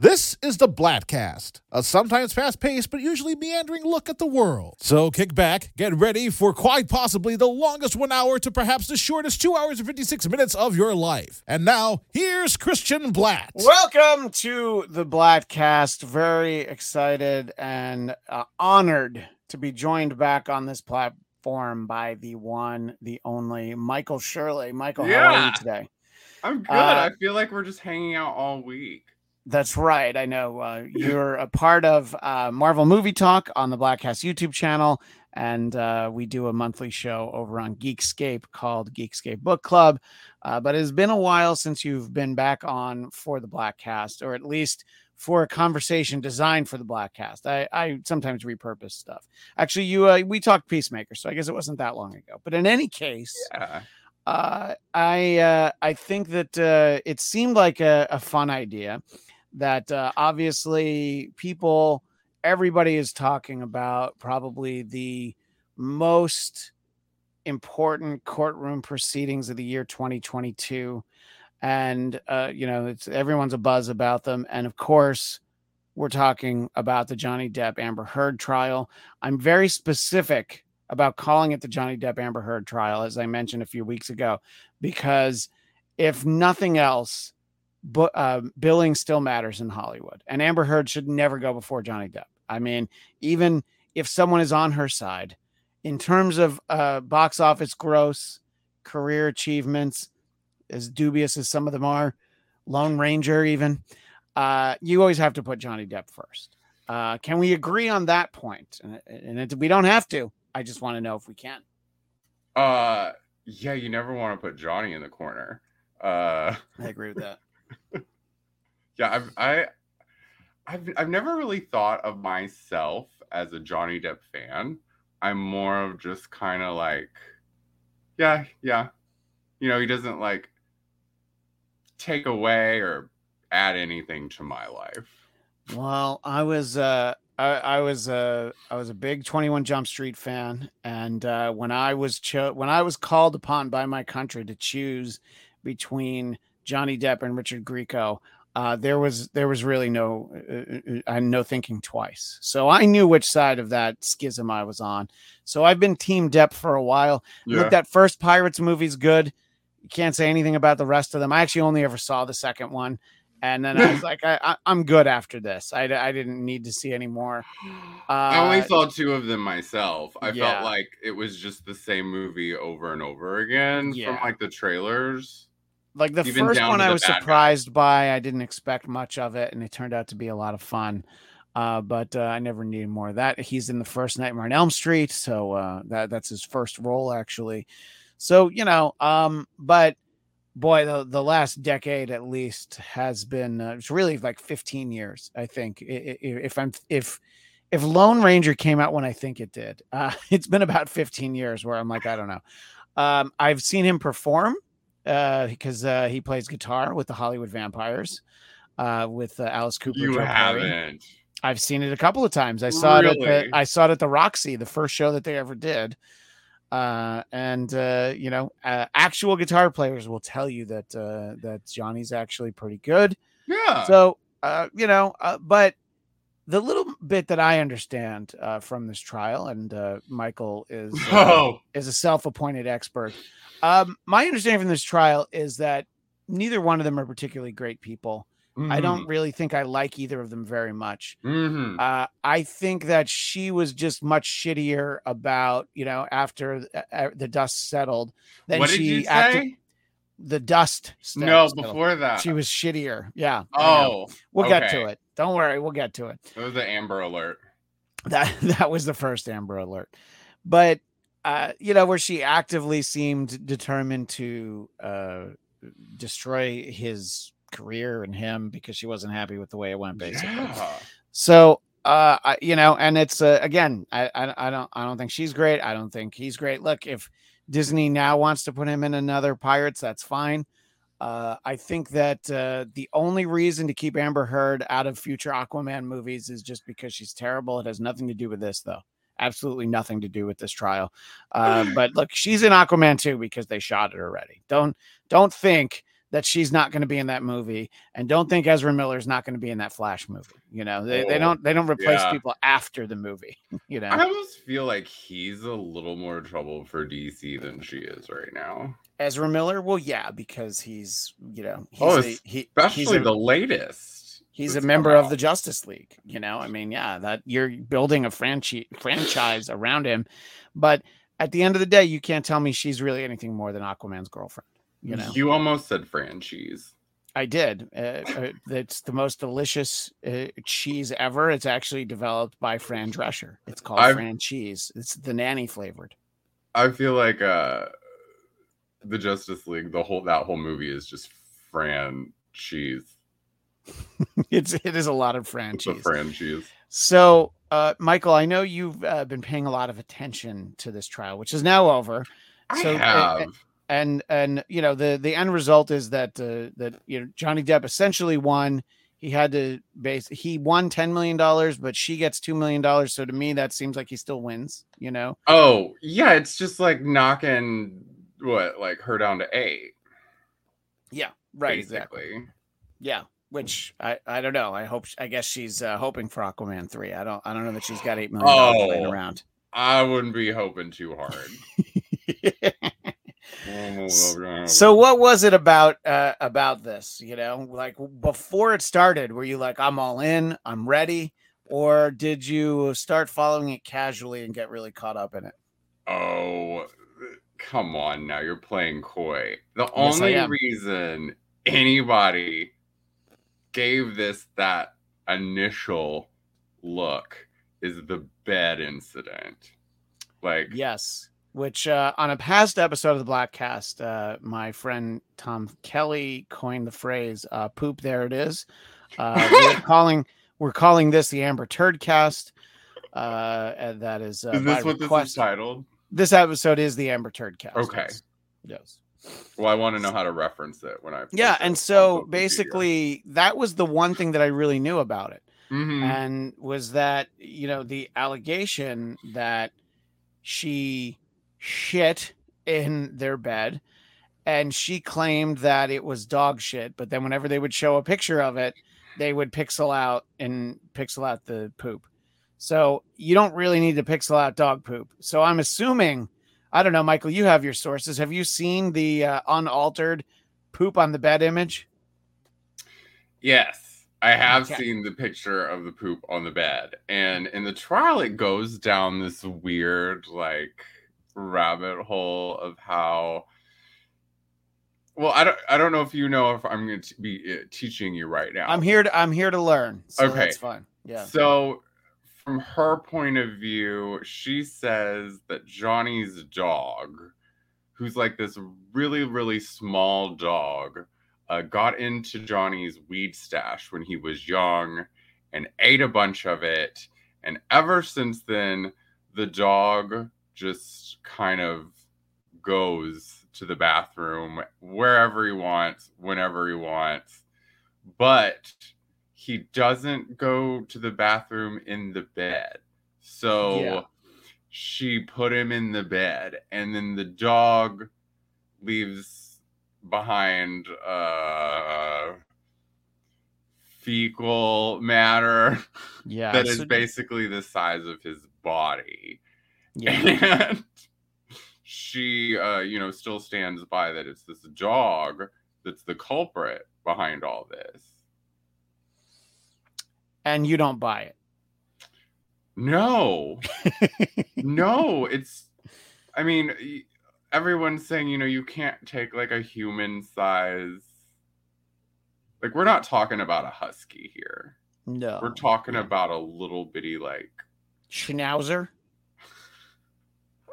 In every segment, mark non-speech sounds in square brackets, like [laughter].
This is the Bladtcast, a sometimes fast paced but usually meandering look at the world. So kick back, get ready for quite possibly the longest one hour to perhaps the shortest two hours and 56 minutes of your life. And now, here's Christian Blatt. Welcome to the Bladtcast. Very excited and uh, honored to be joined back on this platform by the one, the only Michael Shirley. Michael, how are Yeah. you today? I'm good. Uh, I feel like we're just hanging out all week. That's right. I know uh, you're a part of uh, Marvel Movie Talk on the Bladtcast YouTube channel, and uh, we do a monthly show over on Geekscape called Geekscape Book Club. Uh, but it's been a while since you've been back on for the Bladtcast, or at least for a conversation designed for the Bladtcast. I, I sometimes repurpose stuff. Actually, you uh, we talked Peacemaker, so I guess it wasn't that long ago. But in any case, Yeah. uh, I uh, I think that uh, it seemed like a, a fun idea that uh, obviously people everybody is talking about probably the most important courtroom proceedings of the year 2022 and uh, you know it's everyone's a buzz about them. And of course we're talking about the Johnny Depp Amber Heard trial. I'm very specific about calling it the Johnny Depp Amber Heard trial, as I mentioned a few weeks ago, because if nothing else, but uh, billing still matters in Hollywood, and Amber Heard should never go before Johnny Depp. I mean, even if someone is on her side, in terms of uh, box office gross, career achievements, as dubious as some of them are, Lone Ranger, even, uh, you always have to put Johnny Depp first. Uh, can we agree on that point? And, and it, we don't have to. I just want to know if we can. Uh yeah, you never want to put Johnny in the corner. Uh I agree with that. [laughs] yeah, I've I I've I've never really thought of myself as a Johnny Depp fan. I'm more of just kind of like yeah, yeah. You know, he doesn't like take away or add anything to my life. Well, I was uh I, I was uh I was a big 21 Jump Street fan and uh when I was cho- when I was called upon by my country to choose between Johnny Depp and Richard Grieco, uh there was there was really no uh, uh, uh, no thinking twice. So I knew which side of that schism I was on. So I've been team Depp for a while. Look, that first Pirates movie's good. You can't say anything about the rest of them. I actually only ever saw the second one, and then I was [laughs] like, I, I, I'm good after this. I, I didn't need to see any more. I only Uh, saw two of them myself. I yeah. felt like it was just the same movie over and over again Yeah. from like the trailers. Like the even first one, I was bad guy. surprised by. I didn't expect much of it, and it turned out to be a lot of fun. Uh, but uh, I never needed more of that. He's in the first Nightmare on Elm Street, so uh, that that's his first role actually. So you know, um, but boy, the the last decade at least has been uh, it's really like 15 years. I think if I'm if if Lone Ranger came out when I think it did, uh, [laughs] it's been about 15 years where I'm like, I don't know. Um, I've seen him perform because uh, he plays guitar with the Hollywood Vampires uh, with uh, Alice Cooper. You Joe haven't. I've seen it a couple of times. I saw it at the I saw it at the Roxy, the first show that they ever did. Uh, and uh, you know, uh, actual guitar players will tell you that uh, that Johnny's actually pretty good. Yeah. So, uh, you know, uh, but the little bit that I understand uh, from this trial, and uh, Michael [laughs] is oh, is a self-appointed expert. Um, my understanding from this trial is that neither one of them are particularly great people. I don't really think I like either of them very much. hmm Uh, I think that she was just much shittier about, you know, after uh, uh, the dust settled. Than What did she you say? acted- the dust. st- no, settled. before that. she was shittier. Yeah. Oh, we'll get to it. Don't worry, we'll get to it. it was an Amber Alert. That [laughs] that was the first Amber Alert, but uh, you know where she actively seemed determined to uh, destroy his career and him because she wasn't happy with the way it went, basically. Yeah. So, uh, I, you know, and it's uh, again, I, I, I don't, I don't think she's great. I don't think he's great. Look, if Disney now wants to put him in another Pirates, that's fine. Uh, I think that uh, the only reason to keep Amber Heard out of future Aquaman movies is just because she's terrible. It has nothing to do with this, though. Absolutely nothing to do with this trial. Uh, [sighs] but look, she's in Aquaman too because they shot it already. Don't don't think that she's not going to be in that movie, and don't think Ezra Miller is not going to be in that Flash movie. You know, they, they Oh, don't they don't replace yeah. people after the movie. [laughs] You know, I almost feel like he's a little more trouble for DC than she is right now. Ezra Miller. Well, yeah, because he's you know oh, he's Oh, a, he, he's Especially a, the latest. he's a member of the. Justice League. You know, I mean, yeah, that you're building a franchise franchise around him, but at the end of the day, you can't tell me she's really anything more than Aquaman's girlfriend. You know, You almost said franchise. I did. Uh, uh, it's the most delicious uh, cheese ever. It's actually developed by Fran Drescher. It's called I've- Fran cheese. It's the nanny flavored. I feel like uh the Justice League, the whole that whole movie is just Fran cheese. [laughs] It's it is a lot of Fran cheese. Fran cheese. So, uh, Michael, I know you've uh, been paying a lot of attention to this trial, which is now over. I So, uh, have. And and you know the the end result is that uh, that you know Johnny Depp essentially won. He had to base he won ten million dollars, but she gets two million dollars. So to me, that seems like he still wins. You know, oh, yeah, it's just like knocking what, like her down to eight. yeah, right, exactly, yeah. Which I I don't know. I hope I guess she's uh, hoping for Aquaman three. I don't I don't know that she's got eight million dollars laying Oh. around. I wouldn't be hoping too hard. [laughs] So what was it about uh about this, you know? Like before it started, were you like I'm all in, I'm ready, or did you start following it casually and get really caught up in it? Oh, come on now. You're playing coy. The Yes, only reason anybody gave this that initial look is the bed incident. Like, Yes. Which uh on a past episode of the Bladtcast, uh my friend Tom Kelly coined the phrase uh poop there it is. Uh we're [laughs] calling we're calling this the Amber Turd cast. Uh and that is uh is this what this is titled? this episode is the Amber Turd cast. Okay. Yes. Well, I want to know how to reference it when I. Yeah, and so basically that was the one thing that I really knew about it. Mhm. And was that, you know, the allegation that she shit in their bed and she claimed that it was dog shit, but then whenever they would show a picture of it, they would pixel out and pixel out the poop. So you don't really need to pixel out dog poop. So I'm assuming, I don't know, Michael, you have your sources. Have you seen the uh, unaltered poop on the bed image? Yes, I have Okay. seen the picture of the poop on the bed, and in the trial, it goes down this weird, like, rabbit hole of how. Well, I don't. I don't know if you know if I'm going to be uh, teaching you right now. I'm here to I'm here to learn. So Okay. that's fine. Yeah. So, from her point of view, she says that Johnny's dog, who's like this really, really small dog, uh, got into Johnny's weed stash when he was young and ate a bunch of it. And ever since then, the dog just kind of goes to the bathroom wherever he wants, whenever he wants. But he doesn't go to the bathroom in the bed. So Yeah. she put him in the bed, and then the dog leaves behind uh fecal matter Yeah. that is so- basically the size of his body yeah. [laughs] and she uh you know still stands by that it's this dog that's the culprit behind all this And you don't buy it. no [laughs] no it's i mean everyone's saying you know you can't take like a human size like we're not talking about a husky here No. we're talking about a little bitty like Schnauzer.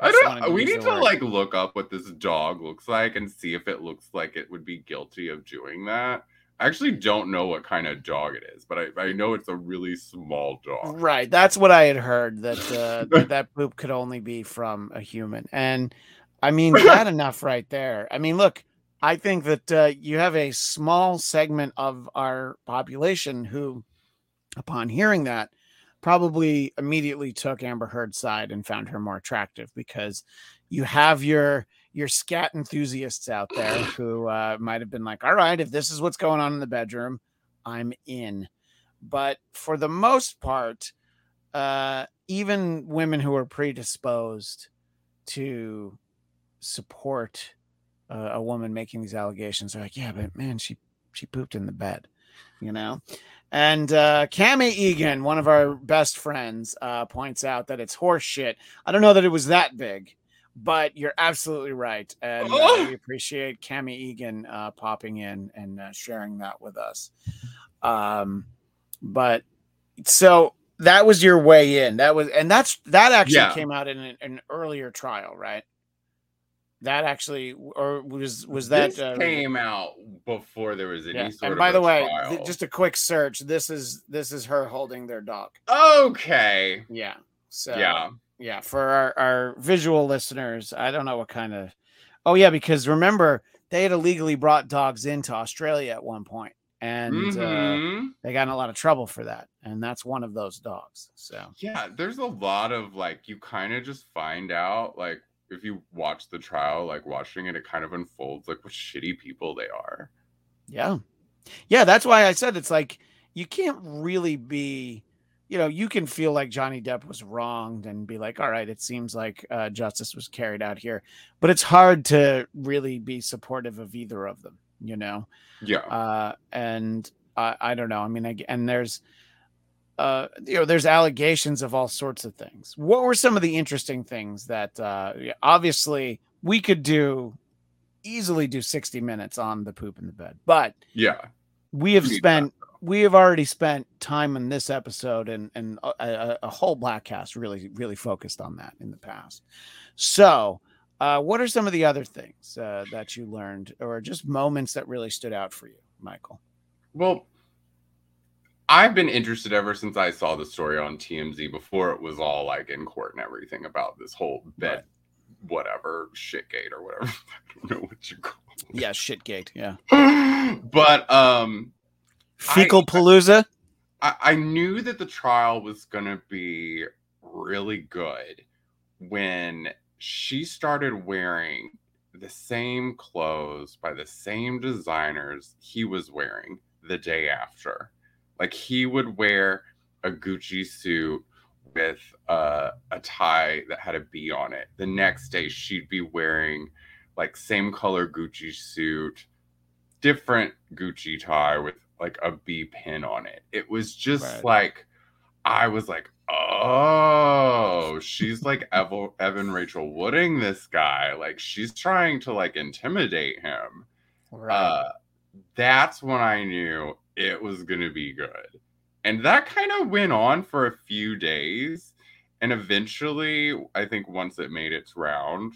I don't. We need to word. like look up what this dog looks like and see if it looks like it would be guilty of doing that. I actually don't know what kind of dog it is, but I, I know it's a really small dog. Right. That's what I had heard that uh, that, that poop could only be from a human. And I mean, [laughs] that enough right there. I mean, look, I think that uh, you have a small segment of our population who, upon hearing that, probably immediately took Amber Heard's side and found her more attractive because you have your your scat enthusiasts out there [clears throat] who uh, might have been like, all right, if this is what's going on in the bedroom, I'm in. But for the most part, uh, even women who are predisposed to support uh, a woman making these allegations are like, yeah, but man, she she pooped in the bed, you know. And uh, Cami Egan, one of our best friends, uh, points out that it's horse shit. I don't know that it was that big, but you're absolutely right, and uh, we appreciate Cami Egan uh, popping in and uh, sharing that with us. Um, but so that was your way in. That was, and that's that actually Yeah. came out in an, an earlier trial, right? That actually, or was was that this uh, came out before there was any yeah. sort And by the way, th- just a quick search. This is this is her holding their dog. okay. Yeah. So Yeah. yeah. For our, our visual listeners, I don't know what kind of. Oh yeah, because remember they had illegally brought dogs into Australia at one point, and uh, Mhm. they got in a lot of trouble for that, and that's one of those dogs. So Yeah, there's a lot of like you kind of just find out like if you watch the trial, like watching it, it kind of unfolds like what shitty people they are. Yeah. Yeah, that's why I said it's like you can't really be, you know, you can feel like Johnny Depp was wronged and be like, all right, it seems like uh, justice was carried out here. But it's hard to really be supportive of either of them, you know? Yeah. Uh, and I, I don't know. I mean, I, and there's, uh, you know, there's allegations of all sorts of things. What were some of the interesting things that, uh, obviously we could do easily do 60 minutes on the poop in the bed, but yeah. we have We spent we have already spent time in this episode and and a, a, a whole Bladtcast really really focused on that in the past so uh what are some of the other things uh, that you learned or just moments that really stood out for you michael Well, I've been interested ever since I saw the story on TMZ before it was all like in court and everything about this whole bed, whatever, shitgate or whatever. [laughs] I don't know what you call yeah shitgate yeah [sighs] but um fecal palooza I, I knew that the trial was gonna be really good when she started wearing the same clothes by the same designers he was wearing the day after. Like he would wear a Gucci suit with uh, a tie that had a B on it. The next day she'd be wearing like same color Gucci suit, different Gucci tie with like a B pin on it. It was just Right. like I was like, oh, she's like [laughs] Ev- Evan Rachel Wooding this guy. Like she's trying to like intimidate him. right Uh, that's when I knew it was gonna be good. And that kind of went on for a few days. And eventually, I think once it made its round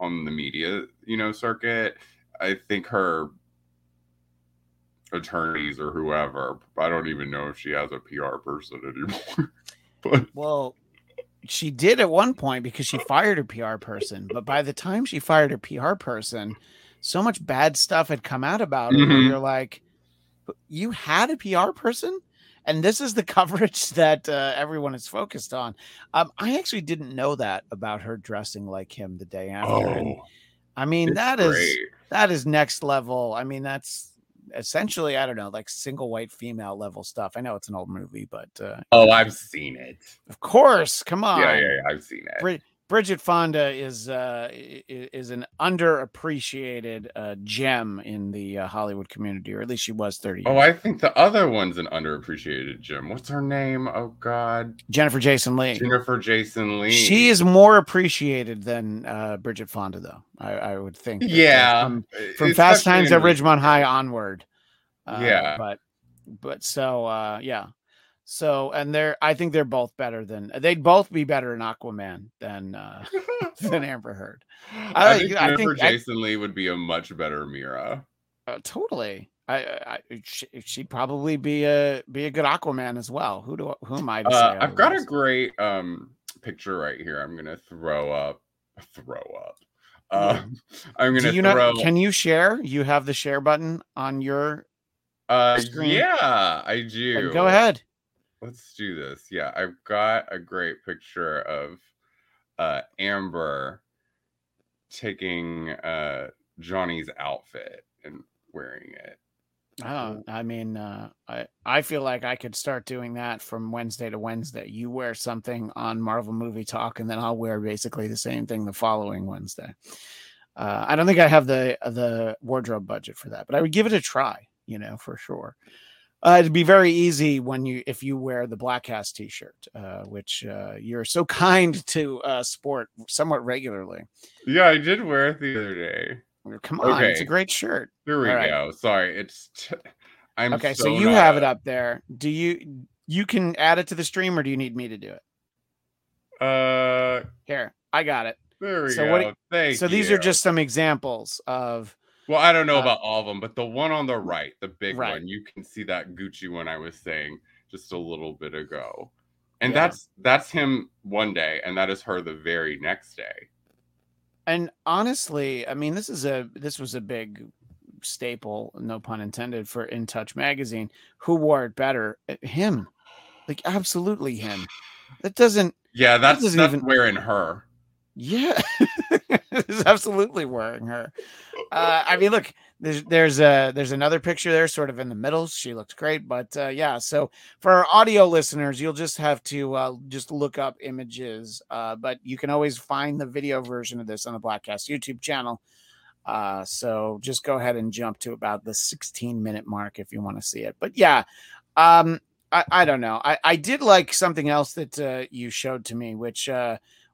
on the media, you know, circuit, I think her attorneys or whoever, I don't even know if she has a PR person anymore. [laughs] but well she did at one point because she fired her pr person but by the time she fired her pr person so much bad stuff had come out about her Mhm. you're like "But you had a pr person and this is the [laughs] coverage that uh, everyone is focused on um, i actually didn't know that about her dressing like him the day after and oh, i mean that is great. that is next level i mean that's essentially i don't know like single white female level stuff i know it's an old movie but uh, Oh, I've seen it. of course come on Yeah, yeah, yeah, I've seen it. Bridget Fonda is uh, is an underappreciated uh, gem in the uh, Hollywood community, or at least she was thirty. Oh. I think the other one's an underappreciated gem. What's her name? Oh God, Jennifer Jason Lee. Jennifer Jason Lee. She is more appreciated than uh, Bridget Fonda, though. I, I would think. uh, Yeah, from, from Fast Times at Ridgemont High onward. Uh, Yeah. but but so uh, yeah. So and they're I think they're both better than they'd both be better in Aquaman than uh, [laughs] than [laughs] Amber Heard. I, I- think I Jennifer think- I- Jason Lee would be a much better Mera. Uh, totally. I, I I- she, she'd probably be a be a good Aquaman as well. Who do who am I to say? Uh, I've got a great um picture right here. I'm gonna throw up. Throw up. Um, [laughs] I'm gonna you throw. know? Can you share? You have the share button on your. uh, screen? yeah, I do. Go ahead. Let's do this. Yeah, I've got a great picture of uh Amber taking uh Johnny's outfit and wearing it. Oh, I mean, uh, I I feel like I could start doing that from Wednesday to Wednesday. You wear something on Marvel Movie Talk, and then I'll wear basically the same thing the following Wednesday. Uh, I don't think I have the the wardrobe budget for that, but I would give it a try. You know, for sure. Uh, it'd be very easy when you if you wear the Bladtcast T-shirt, uh, which uh, you're so [laughs] kind to uh, sport somewhat regularly. Yeah, I did wear it the other day. Come on, it's a great shirt. Here we All right. go. Sorry, it's. T- I'm Okay, so, so you not have it up there. Do you you can add it to the stream, or do you need me to do it? Uh, Here, I got it. there we So go. what Thank so these you. are just some examples of Well, I don't know uh, about all of them, but the one on the right, the big Right. one, you can see that Gucci one I was saying just a little bit ago. And Yeah. that's that's him one day, and that is her the very next day. and honestly, I mean this is a this was a big staple, no pun intended, for In Touch magazine. Who wore it better? Uh, Him. Like absolutely him. [sighs] That doesn't Yeah, that's doesn't that's even- wearing her. Yeah, [laughs] [laughs] it's absolutely wearing her. Uh, I mean, look, there's there's a there's another picture there, sort of in the middle. She looks great, but uh, yeah. So for our audio listeners, you'll just have to uh, just look up images, uh, but you can always find the video version of this on the Bladtcast YouTube channel. Uh, so just go ahead and jump to about the 16 minute mark if you want to see it. But yeah, um, I, I don't know. I, I did like something else that uh, you showed to me, which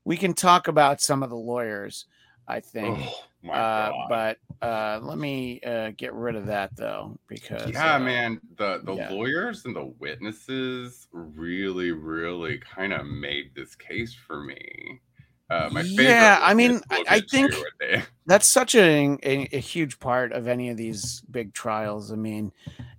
we can talk about some of the lawyers, I think. Oh uh, but uh, let me uh, get rid of that though, because yeah, uh, man, the the yeah. lawyers and the witnesses really, really kind of made this case for me. Uh, my favorite. Yeah, I mean, I- I think- you with it. that's such a, a a huge part of any of these big trials. I mean,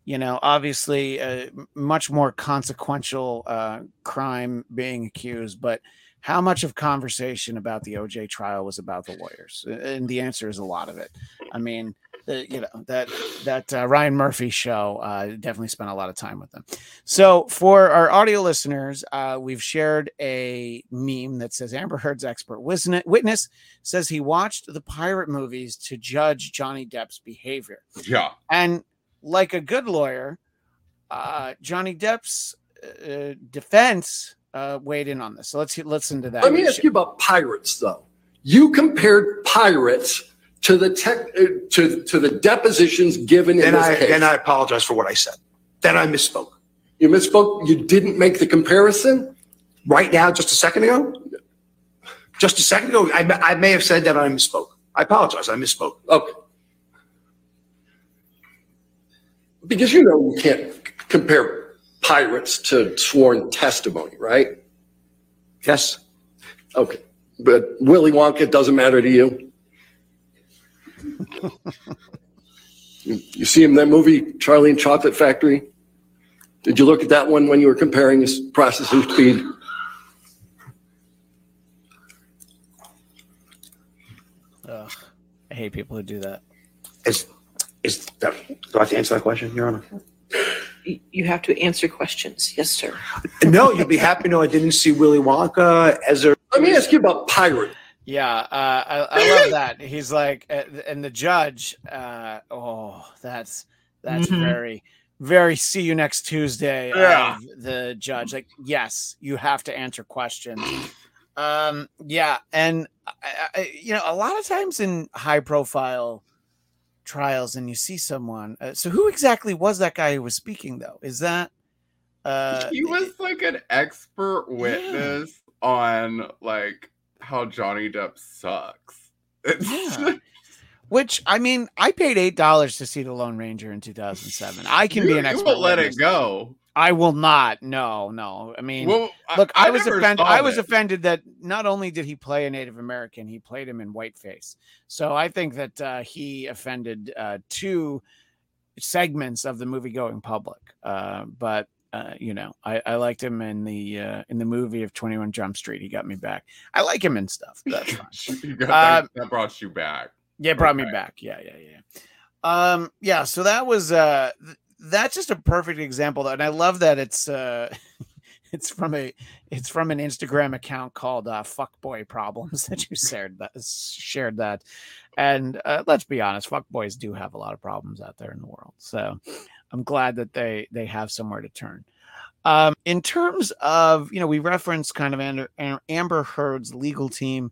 you know, obviously, a much more consequential uh, crime being accused, but how much of conversation about the OJ trial was about the lawyers? And the answer is a lot of it. I mean, the, you know that that uh, Ryan Murphy show uh, definitely spent a lot of time with them. So for our audio listeners, uh, we've shared a meme that says Amber Heard's expert witness says he watched the pirate movies to judge Johnny Depp's behavior. Yeah. And like a good lawyer, uh, Johnny Depp's uh, defense uh, weighed in on this. So let's listen to that. Let me ask you about pirates, though. You compared pirates to the tech uh, to to the depositions given in Then this I case. then I apologize for what I said. Then I misspoke. you misspoke. You didn't make the comparison. Right now, just a second ago, just a second ago, I, I may have said that I misspoke. I apologize. I misspoke. Okay. Because you know you can't compare pirates to sworn testimony, right? Yes. Okay. But Willy Wonka doesn't matter to you. you [laughs] you see him in that movie, Charlie and Chocolate Factory? Did you look at that one when you were comparing his processing speed? Ugh, I hate people who do that. Is is that? Do I have to answer that question, Your Honor? You- You have to answer questions. Yes, sir. [laughs] No, you'll be happy to know I didn't see Willy Wonka as a. Let me ask you about pirate. Yeah, uh, I, I love that. He's like, uh, and the judge. Uh, oh, that's that's Mhm. very, very. See you next Tuesday. Yeah. of the judge, like, yes, you have to answer questions. Um, yeah, and I, I, you know, a lot of times in high-profile trials, and you see someone. Uh, so, who exactly was that guy who was speaking? Though, is that? Uh, he was like an expert witness on like how Johnny Depp sucks. [laughs] Yeah. Which I mean, I paid eight dollars to see the Lone Ranger in 2007. I can you, be an you expert. won't let witness. it go. I will not. No, no. I mean, Well, look, I, was offended. I was offended that not only did he play a Native American, he played him in whiteface. So I think that uh, he offended uh, two segments of the movie going public. Uh, but uh, you know, I, I liked him in the uh, in the movie of Twenty One Jump Street. He got me back. I like him and stuff. [laughs] That's fine. [laughs] Uh, that, that brought you back. Yeah, it brought me back. Yeah, yeah, yeah. Um, yeah, so that was uh that's just a perfect example though. And I love that it's uh [laughs] it's from a it's from an Instagram account called uh, Fuckboy Problems [laughs] that you shared that shared that, and uh, let's be honest, fuckboys do have a lot of problems out there in the world. So I'm glad that they they have somewhere to turn. Um, in terms of you know, we referenced kind of Amber, Amber Heard's legal team.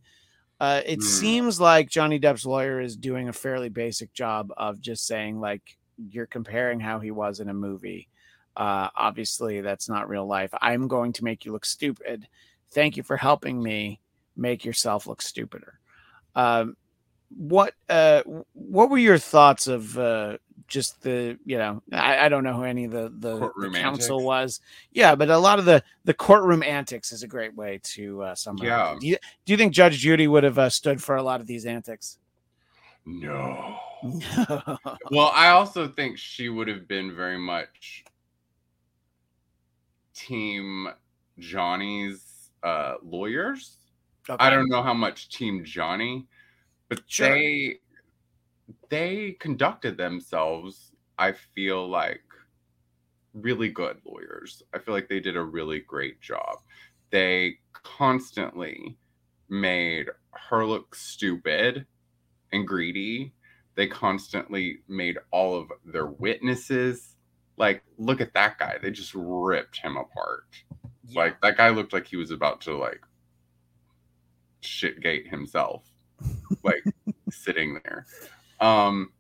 Uh, it Hmm. seems like Johnny Depp's lawyer is doing a fairly basic job of just saying like you're comparing how he was in a movie. Uh, obviously, that's not real life. I'm going to make you look stupid. Thank you for helping me make yourself look stupider. Um, what uh, what were your thoughts of uh, just the you know I, I don't know who any of the the, the counsel antics? was yeah but a lot of the the courtroom antics is a great way to uh, summarize Yeah. do you do you think Judge Judy would have uh, stood for a lot of these antics No. [laughs] Well, I also think she would have been very much team Johnny's uh lawyers. I don't know how much team Johnny, but Sure. they they conducted themselves, I feel like really good lawyers. I feel like they did a really great job. They constantly made her look stupid and greedy. They constantly made all of their witnesses like look at that guy. They just ripped him apart. Like that guy looked like he was about to like shitgate himself. [laughs] Like sitting there. Um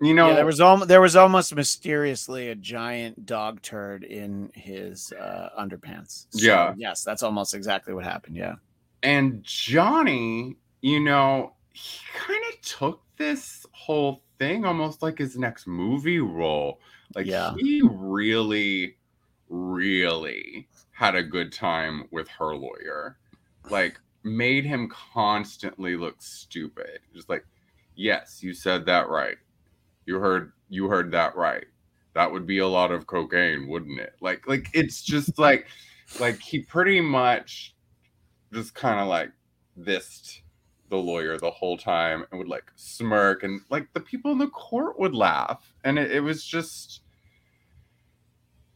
you know yeah, there was almost there was almost mysteriously a giant dog turd in his uh, underpants. So, Yeah. Yes, that's almost exactly what happened. Yeah. and Johnny, you know, he kind of took this whole thing almost like his next movie role. Like Yeah. he really, really had a good time with her lawyer. Like made him constantly look stupid. Just like, yes, you said that right. You heard you heard that right. That would be a lot of cocaine, wouldn't it? Like like it's just like like he pretty much just kind of like this the lawyer the whole time and would like smirk and like the people in the court would laugh and it, it was just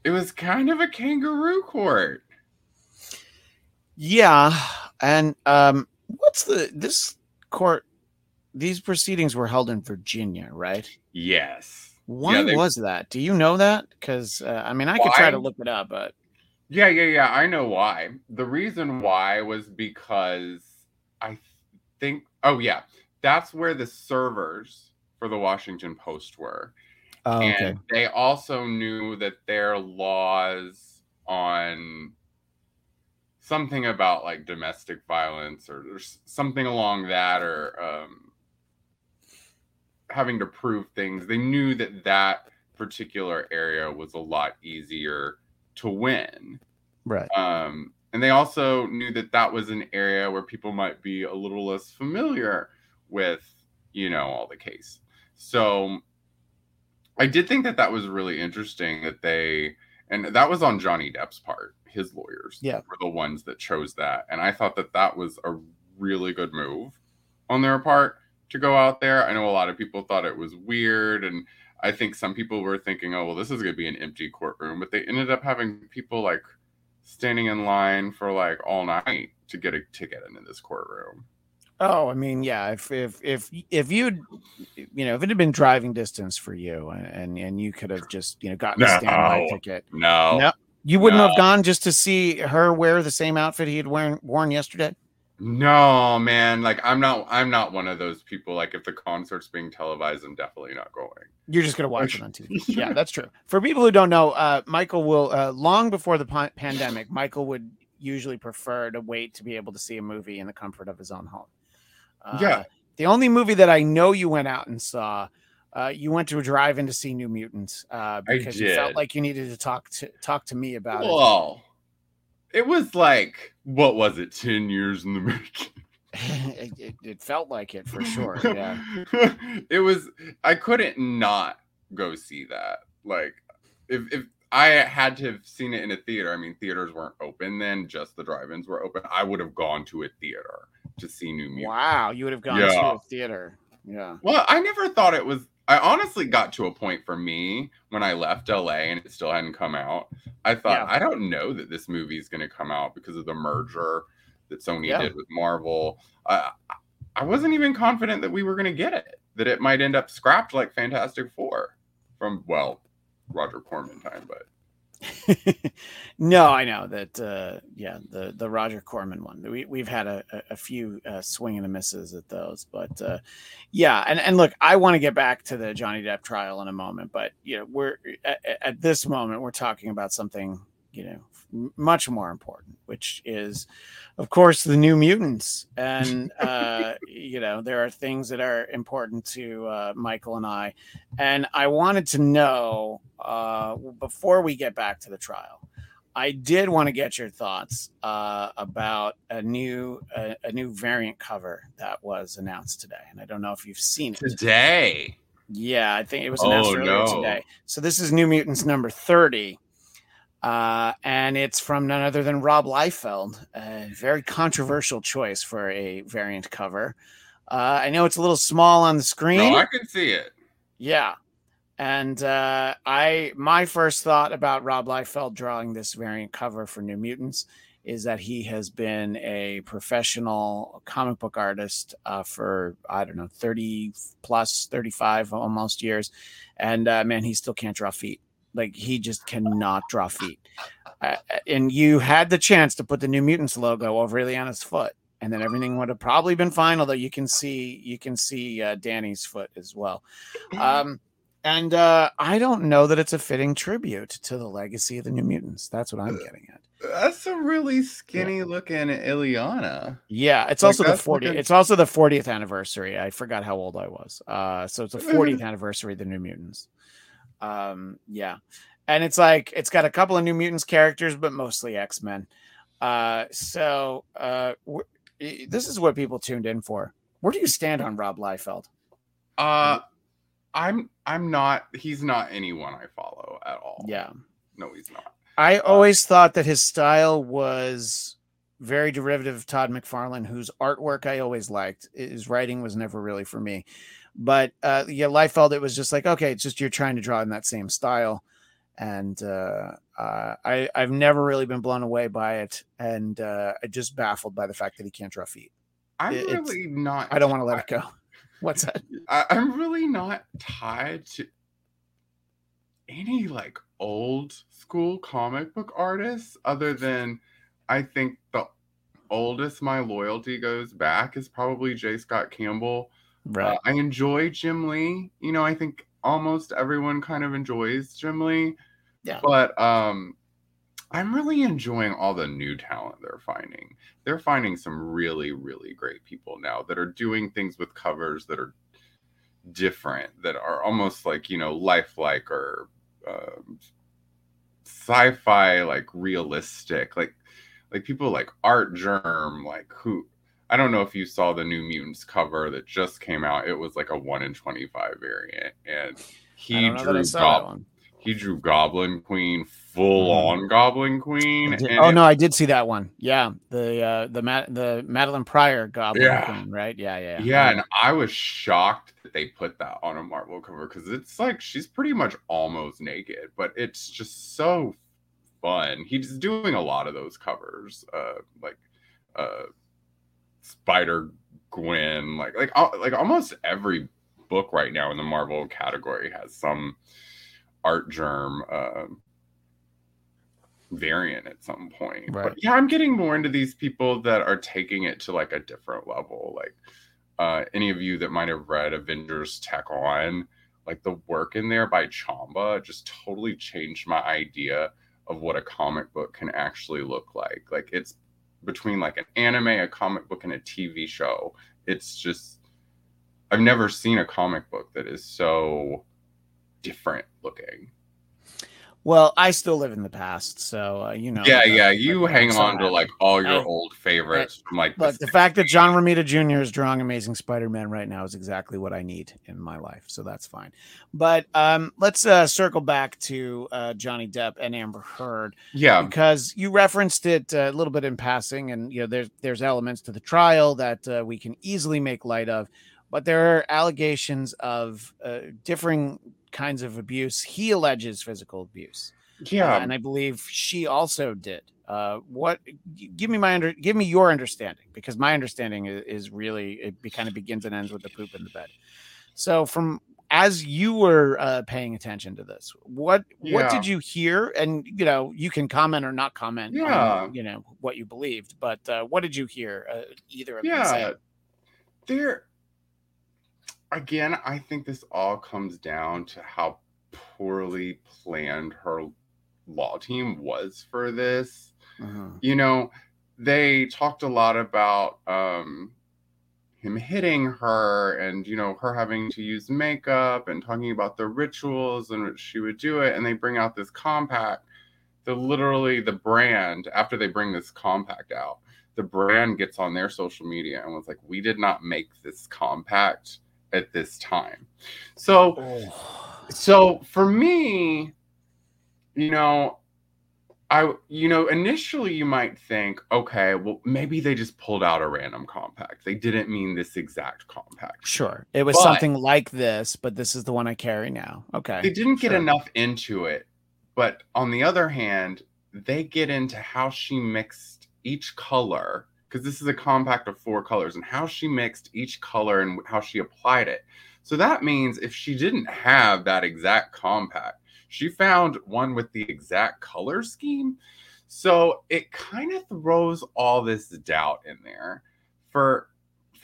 it was kind of a kangaroo court Yeah, and um, what's the this court? These proceedings were held in Virginia, right? yes Why they- was that? Do you know that? Because uh, I mean, I could try to look it up, but yeah yeah yeah i know why the reason why was because i think oh yeah. That's where the servers for the washington post were. Oh, and they also knew that their laws on something about like domestic violence or, or something along that or um, having to prove things they knew that that particular area was a lot easier to win. Right. um, and they also knew that that was an area where people might be a little less familiar with, you know, all the case. So I did think that that was really interesting that they, and that was on Johnny Depp's part. His lawyers Yeah. were the ones that chose that. And I thought that that was a really good move on their part to go out there. I know a lot of people thought it was weird. And I think some people were thinking, oh, well, this is going to be an empty courtroom. But they ended up having people like standing in line for like all night to get a ticket into this courtroom. Oh, I mean, yeah. If if if if you'd you know if it had been driving distance for you and and, you could have just you know gotten a standby ticket, No, No. you wouldn't No. have gone just to see her wear the same outfit he had worn worn yesterday. No, man. Like I'm not. I'm not one of those people. Like if the concert's being televised, I'm definitely not going. You're just gonna watch it on TV. [laughs] Yeah, that's true. For people who don't know, uh, Michael will uh, long before the pa- pandemic, Michael would usually prefer to wait to be able to see a movie in the comfort of his own home. Uh, Yeah. The only movie that I know you went out and saw, uh, you went to a drive-in to see New Mutants uh, because you felt like you needed to talk to talk to me about it. Well, it was like what was it? Ten years in the making. [laughs] it, it. It felt like it for sure. [laughs] Yeah. it was. I couldn't not go see that. Like if if I had to have seen it in a theater. I mean, theaters weren't open then; just the drive-ins were open. I would have gone to a theater to see New Mutants. Wow, you would have gone to a theater. Yeah. Well, I never thought it was. I honestly got to a point for me when I left LA and it still hadn't come out. I thought Yeah. I don't know that this movie is going to come out because of the merger that Sony Yeah. did with Marvel. I I wasn't even confident that we were going to get it. That it might end up scrapped like Fantastic Four from well Roger Corman time, but [laughs] no, I know that. Uh, yeah, the the Roger Corman one. We we've had a, a, few uh, swing and misses at those, but uh, yeah. And and look, I want to get back to the Johnny Depp trial in a moment, but you know, we're at, at this moment we're talking about something you know much more important, which is, of course, the New Mutants. And [laughs] uh, you know, there are things that are important to uh, Michael and I, and I wanted to know uh, before we get back to the trial. I did want to get your thoughts uh, about a new a, a new variant cover that was announced today, and I don't know if you've seen it. today. Yeah, I think it was announced Oh, earlier no. today. So this is New Mutants number 30. Uh, and it's from none other than Rob Liefeld, a very controversial choice for a variant cover. Uh, I know it's a little small on the screen. No, I can see it. Yeah. And uh, I my first thought about Rob Liefeld drawing this variant cover for New Mutants is that he has been a professional comic book artist uh, for I don't know 30 plus 35 almost years and uh, man he still can't draw feet like he just cannot draw feet uh, and you had the chance to put the New Mutants logo over Illyana's foot and then everything would have probably been fine although you can see you can see uh, Danny's foot as well um, and uh, I don't know that it's a fitting tribute to the legacy of the New Mutants. That's what I'm getting at. That's a really skinny looking Ileana. Yeah, it's Like, also the that's 40th. looking- It's also the 40th anniversary. I forgot how old I was. Uh, so it's the 40th anniversary of the New Mutants. Um, yeah, and it's like it's got a couple of New Mutants characters, but mostly X Men. Uh, so uh, this is what people tuned in for. Where do you stand on Rob Liefeld? Uh I'm I'm not he's not anyone I follow at all. Yeah. No, he's not. I always thought that his style was very derivative of Todd McFarlane, whose artwork I always liked. His writing was never really for me. But uh yeah, Liefeld, it was just like, okay, it's just you're trying to draw in that same style. And uh, uh I, I've never really been blown away by it. And uh I just baffled by the fact that he can't draw feet. I'm It- really not I don't want to let it go. [laughs] What's that? I, I'm really not tied to any like old school comic book artists other than I think the oldest my loyalty goes back is probably J. Scott Campbell. Uh, I enjoy Jim Lee. You know, I think almost everyone kind of enjoys Jim Lee. Yeah. But um I'm really enjoying all the new talent they're finding. They're finding some really, really great people now that are doing things with covers that are different, that are almost like, you know, lifelike or um, sci-fi, like realistic, like like people like Artgerm, like who I don't know if you saw the New Mutants cover that just came out. It was like a one in twenty five variant, and he don't know that I drew saw that Gob- one. he drew Goblin Queen, full on Goblin Queen. Oh it- no, I did see that one. Yeah, the uh, the Ma- the Madelyne Pryor Goblin Yeah. Queen, right? Yeah, yeah, Yeah, and I was shocked that they put that on a Marvel cover because it's like she's pretty much almost naked, but it's just so fun. He's doing a lot of those covers, uh, like uh, Spider Gwen, like like like almost every book right now in the Marvel category has some Artgerm um variant at some point. Right. But yeah, I'm getting more into these people that are taking it to like a different level. Like uh any of you that might have read Avengers Tech-On, like the work in there by Chamba just totally changed my idea of what a comic book can actually look like. Like it's between like an anime, a comic book, and a TV show. It's just I've never seen a comic book that is so different looking. Well, I still live in the past, so uh, you know. yeah, uh, yeah. You but- hang on to like all your I- old favorites from like Look, the fact that John Romita Jr. is drawing Amazing Spider-Man right now is exactly what I need in my life, so that's fine. But um, let's uh, circle back to uh, Johnny Depp and Amber Heard yeah, because you referenced it uh, a little bit in passing, and you know there's there's elements to the trial that uh, we can easily make light of. but there are allegations of uh, differing kinds of abuse. He alleges physical abuse. Yeah, Uh, and I believe she also did. Uh, what? Give me my under. Give me your understanding because my understanding is, is really it be, kind of begins and ends with the poop in the bed. So, from as you were uh, paying attention to this, what what did you hear? And you know, you can comment or not comment. Yeah. on, you know what you believed, but uh, what did you hear? Uh, either of them say? yeah there again i think this all comes down to how poorly planned her law team was for this Mhm. you know they talked a lot about um him hitting her and you know her having to use makeup and talking about the rituals and which she would do it and they bring out this compact the literally the brand after they bring this compact out the brand gets on their social media and was like we did not make this compact at this time so Oh. so for me you know i you know initially you might think okay well maybe they just pulled out a random compact they didn't mean this exact compact Sure, it was But- something like this, but this is the one I carry now. Okay, they didn't get sure. enough into it but on the other hand they get into how she mixed each color because this is a compact of four colors and how she mixed each color and how she applied it. So that means if she didn't have that exact compact she found one with the exact color scheme. So it kind of throws all this doubt in there for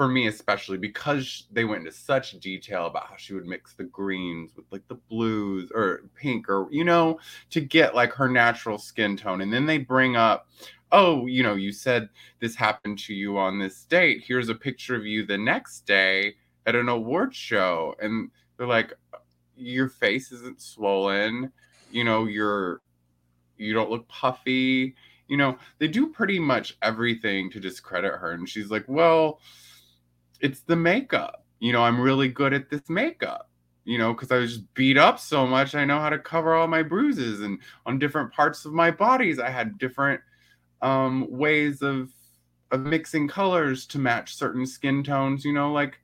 for me especially because they went into such detail about how she would mix the greens with like the blues or pink or you know to get like her natural skin tone. And then they bring up oh you know you said this happened to you on this date. Here's a picture of you the next day at an award show. And they're like your face isn't swollen. You know you're you don't look puffy. You know they do pretty much everything to discredit her. And she's like well it's the makeup. You know i'm really good at this makeup you know because i was just beat up so much i know how to cover all my bruises and on different parts of my bodies. I had different um ways of of mixing colors to match certain skin tones you know like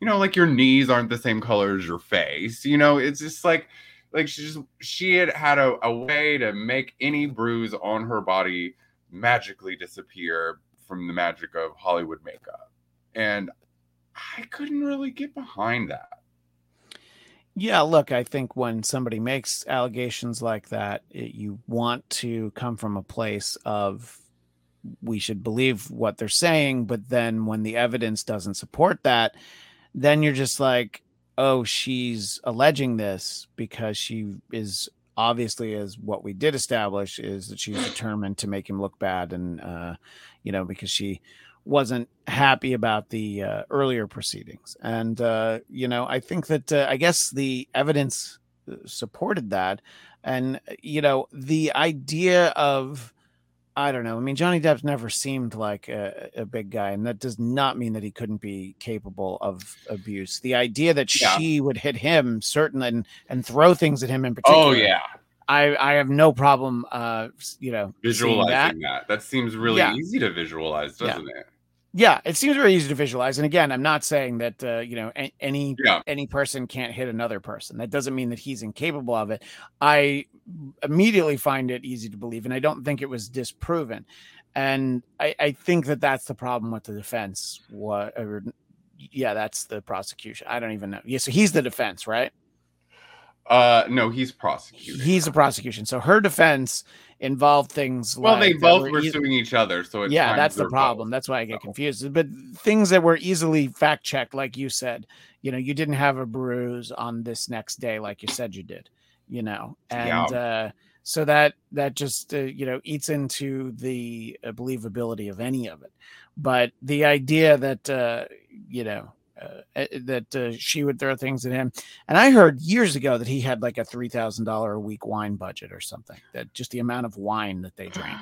you know like your knees aren't the same color as your face you know? It's just like like she just she had had a, a way to make any bruise on her body magically disappear from the magic of hollywood makeup and i couldn't really get behind that. Yeah, look, I think when somebody makes allegations like that, it, you want to come from a place of we should believe what they're saying, but then when the evidence doesn't support that, then you're just like, oh, she's alleging this because she is obviously, as what we did establish, is that she's determined to make him look bad, and uh, you know, because she wasn't happy about the uh, earlier proceedings. And, uh, you know, I think that uh, I guess the evidence uh, supported that. And, uh, you know, the idea of, I don't know. I mean, Johnny Depp's never seemed like a, a big guy, and that does not mean that he couldn't be capable of abuse. The idea that Yeah. she would hit him, certain, and, and throw things at him in particular. oh yeah I, I have no problem, uh, you know, seeing that. visualizing that. that seems really Yeah. easy to visualize doesn't it Yeah, it seems very easy to visualize. And again, I'm not saying that uh, you know any Yeah. any person can't hit another person. That doesn't mean that he's incapable of it. I immediately find it easy to believe, and I don't think it was disproven. And I, I think that that's the problem with the defense. What? Or, yeah, that's the prosecution. I don't even know. Yeah, so he's the defense, right? uh no he's prosecuting He's the prosecution. So her defense involved things. well like they both were suing each other so it's yeah that's the problem fault. that's why i get So. confused but things that were easily fact checked like you said you know you didn't have a bruise on this next day like you said you did you know and uh so that that just uh, you know eats into the uh, believability of any of it but the idea that uh you know uh, uh, that uh, she would throw things at him and i heard years ago that he had like a $3000 a week wine budget or something that just the amount of wine that they [gasps] drank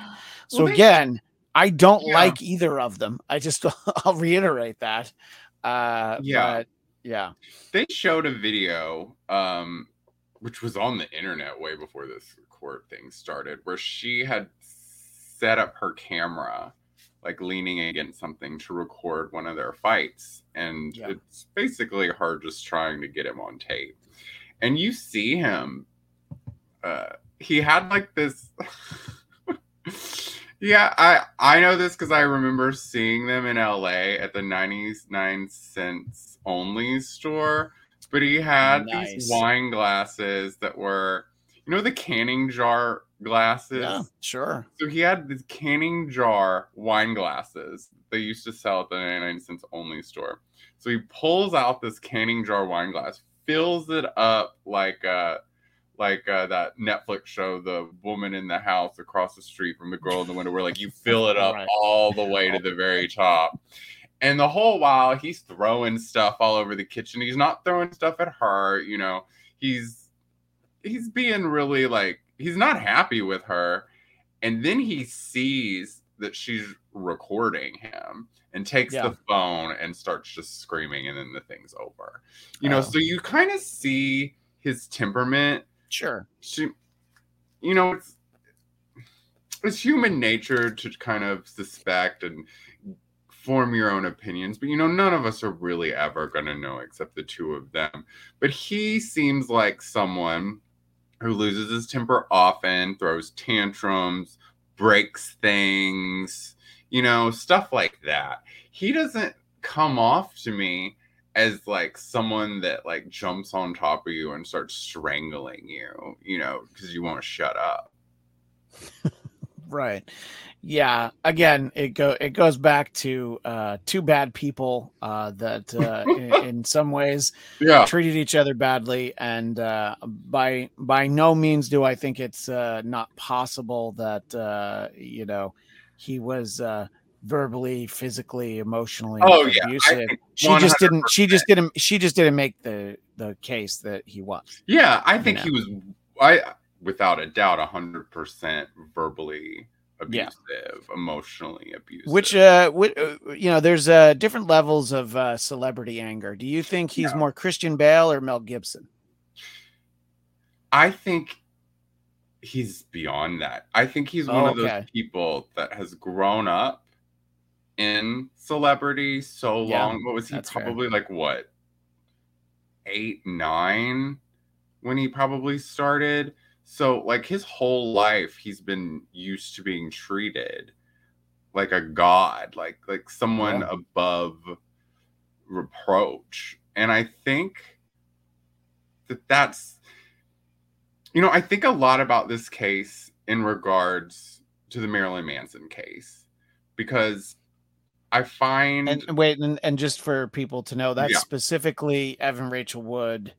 so Well, they- again, I don't Yeah. like either of them. I just [laughs] I'll reiterate that. Uh Yeah. but yeah. they showed a video um which was on the internet way before this court thing started where she had set up her camera like leaning against something to record one of their fights and Yeah. it's basically her just trying to get him on tape and you see him uh he had like this [laughs] yeah i i know this because i remember seeing them in la at the 99 cents only store but he had Nice. these wine glasses that were you know the canning jar glasses Yeah, sure. so he had this canning jar wine glasses they used to sell at the 99 cents only store. So he pulls out this canning jar wine glass, fills it up like uh like uh, that Netflix show, The Woman in the House Across the Street from the Girl in the Window, where like you fill it up Right. all the way to the very top. And the whole while he's throwing stuff all over the kitchen. He's not throwing stuff at her, you know. He's he's being really like he's not happy with her and then he sees that she's recording him and takes Yeah. the phone and starts just screaming and then the thing's over you know Oh. so you kind of see his temperament Sure. she you know it's it's human nature to kind of suspect and form your own opinions but you know none of us are really ever going to know except the two of them but he seems like someone who loses his temper often throws tantrums breaks things you know stuff like that he doesn't come off to me as like someone that like jumps on top of you and starts strangling you, you know, because you won't shut up. [laughs] Right. Yeah. Again, it go it goes back to uh two bad people uh that uh in, in some ways [laughs] Yeah. treated each other badly and uh by by no means do I think it's uh not possible that uh you know he was uh verbally, physically, emotionally Oh, abusive. think She just didn't she just didn't she just didn't make the the case that he was. Yeah, I think know. he was I without a doubt hundred percent verbally abusive, emotionally abusive. Which uh, whi- uh you know, there's uh different levels of uh celebrity anger. Do you think he's more Christian Bale or Mel Gibson? I think he's beyond that. I think he's one Oh, of those people that has grown up in celebrity so Yeah, long. What was he that's fair. probably like what? Eight, nine when he probably started. So like his whole life he's been used to being treated like a god, like like someone Yeah. above reproach. And I think that that's you know, I think a lot about this case in regards to the Marilyn Manson case because I find And wait, and, and just for people to know, that's Yeah. specifically Evan Rachel Wood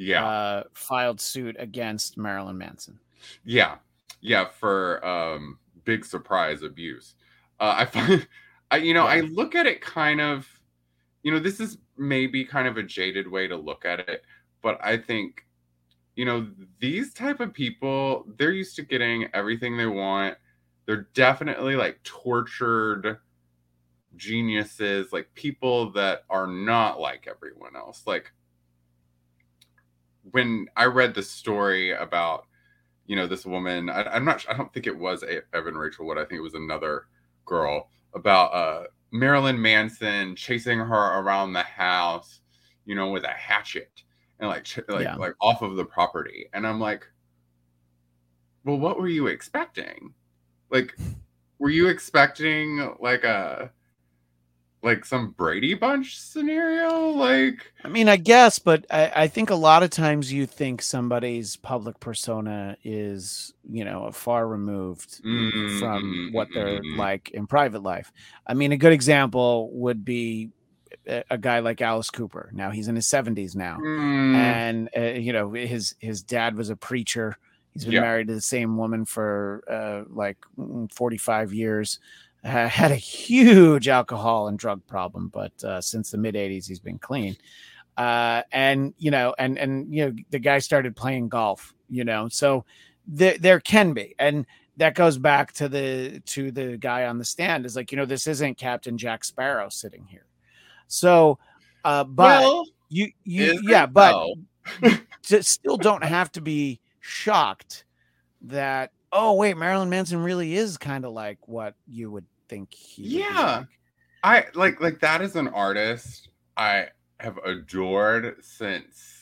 yeah, uh filed suit against Marilyn Manson. yeah, yeah, for um big surprise abuse. Uh, I find, [laughs] I you know, I look at it kind of, you know, this is maybe kind of a jaded way to look at it, but I think, you know, these type of people, they're used to getting everything they want. They're definitely like tortured geniuses, like people that are not like everyone else. Like when I read the story about, you know, this woman, I, I'm not, I don't think it was A- Evan Rachel Wood. I think it was another girl about uh, Marilyn Manson chasing her around the house, you know, with a hatchet and like, ch- like, Yeah. like off of the property. And I'm like, well, what were you expecting? Like, were you expecting like a, like some Brady Bunch scenario? Like, I mean, I guess, but I, I think a lot of times you think somebody's public persona is, you know, far removed from what they're Mm. like in private life. I mean, a good example would be a, guy like Alice Cooper. Now he's in his 70s now. mm, and uh, you know his his dad was a preacher he's been Yeah. married to the same woman for uh, like mm, 45 years uh, had a huge alcohol and drug problem but uh, since the mid 80s he's been clean. Uh, and you know and and you know the guy started playing golf you know so there there can be. And that goes back to the to the guy on the stand is like you know this isn't captain jack sparrow sitting here. So uh but well, you you yeah but still don't have to be shocked that oh wait marilyn manson really is kind of like what you would think he. Yeah. like. I like like that is an artist I have adored since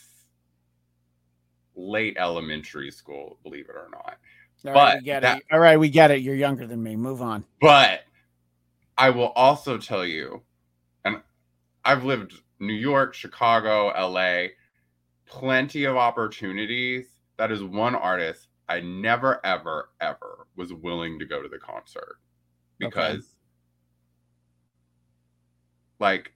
late elementary school, believe it or not. All right, But we get that- it. All right, we get it. You're younger than me. Move on. But I will also tell you, and I've lived New York, Chicago, LA, plenty of opportunities. That is one artist I never, ever, ever was willing to go to the concert because, like,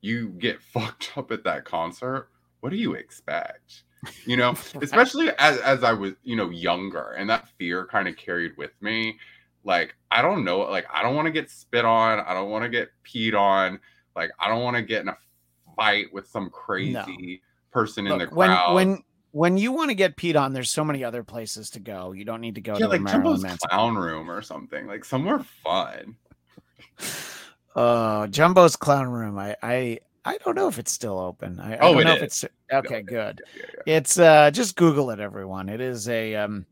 you get [laughs] fucked up at that concert. What do you expect? You know, [laughs] especially as as I was, you know, younger, and that fear kind of carried with me. Like, I don't know, like I don't want to get spit on, I don't want to get peed on, like I don't want to get in a fight with some crazy person in the Look, crowd. when when you want to get peed on, there's so many other places to go. You don't need to go yeah, to like the Marilyn Jumbo's Manson. clown room or something, like somewhere fun. Oh, Jumbo's Clown Room. I I I don't know if it's still open. I, I Oh, don't it know if is. it's okay. Good. Yeah, yeah. It's uh just Google it, everyone. It is a um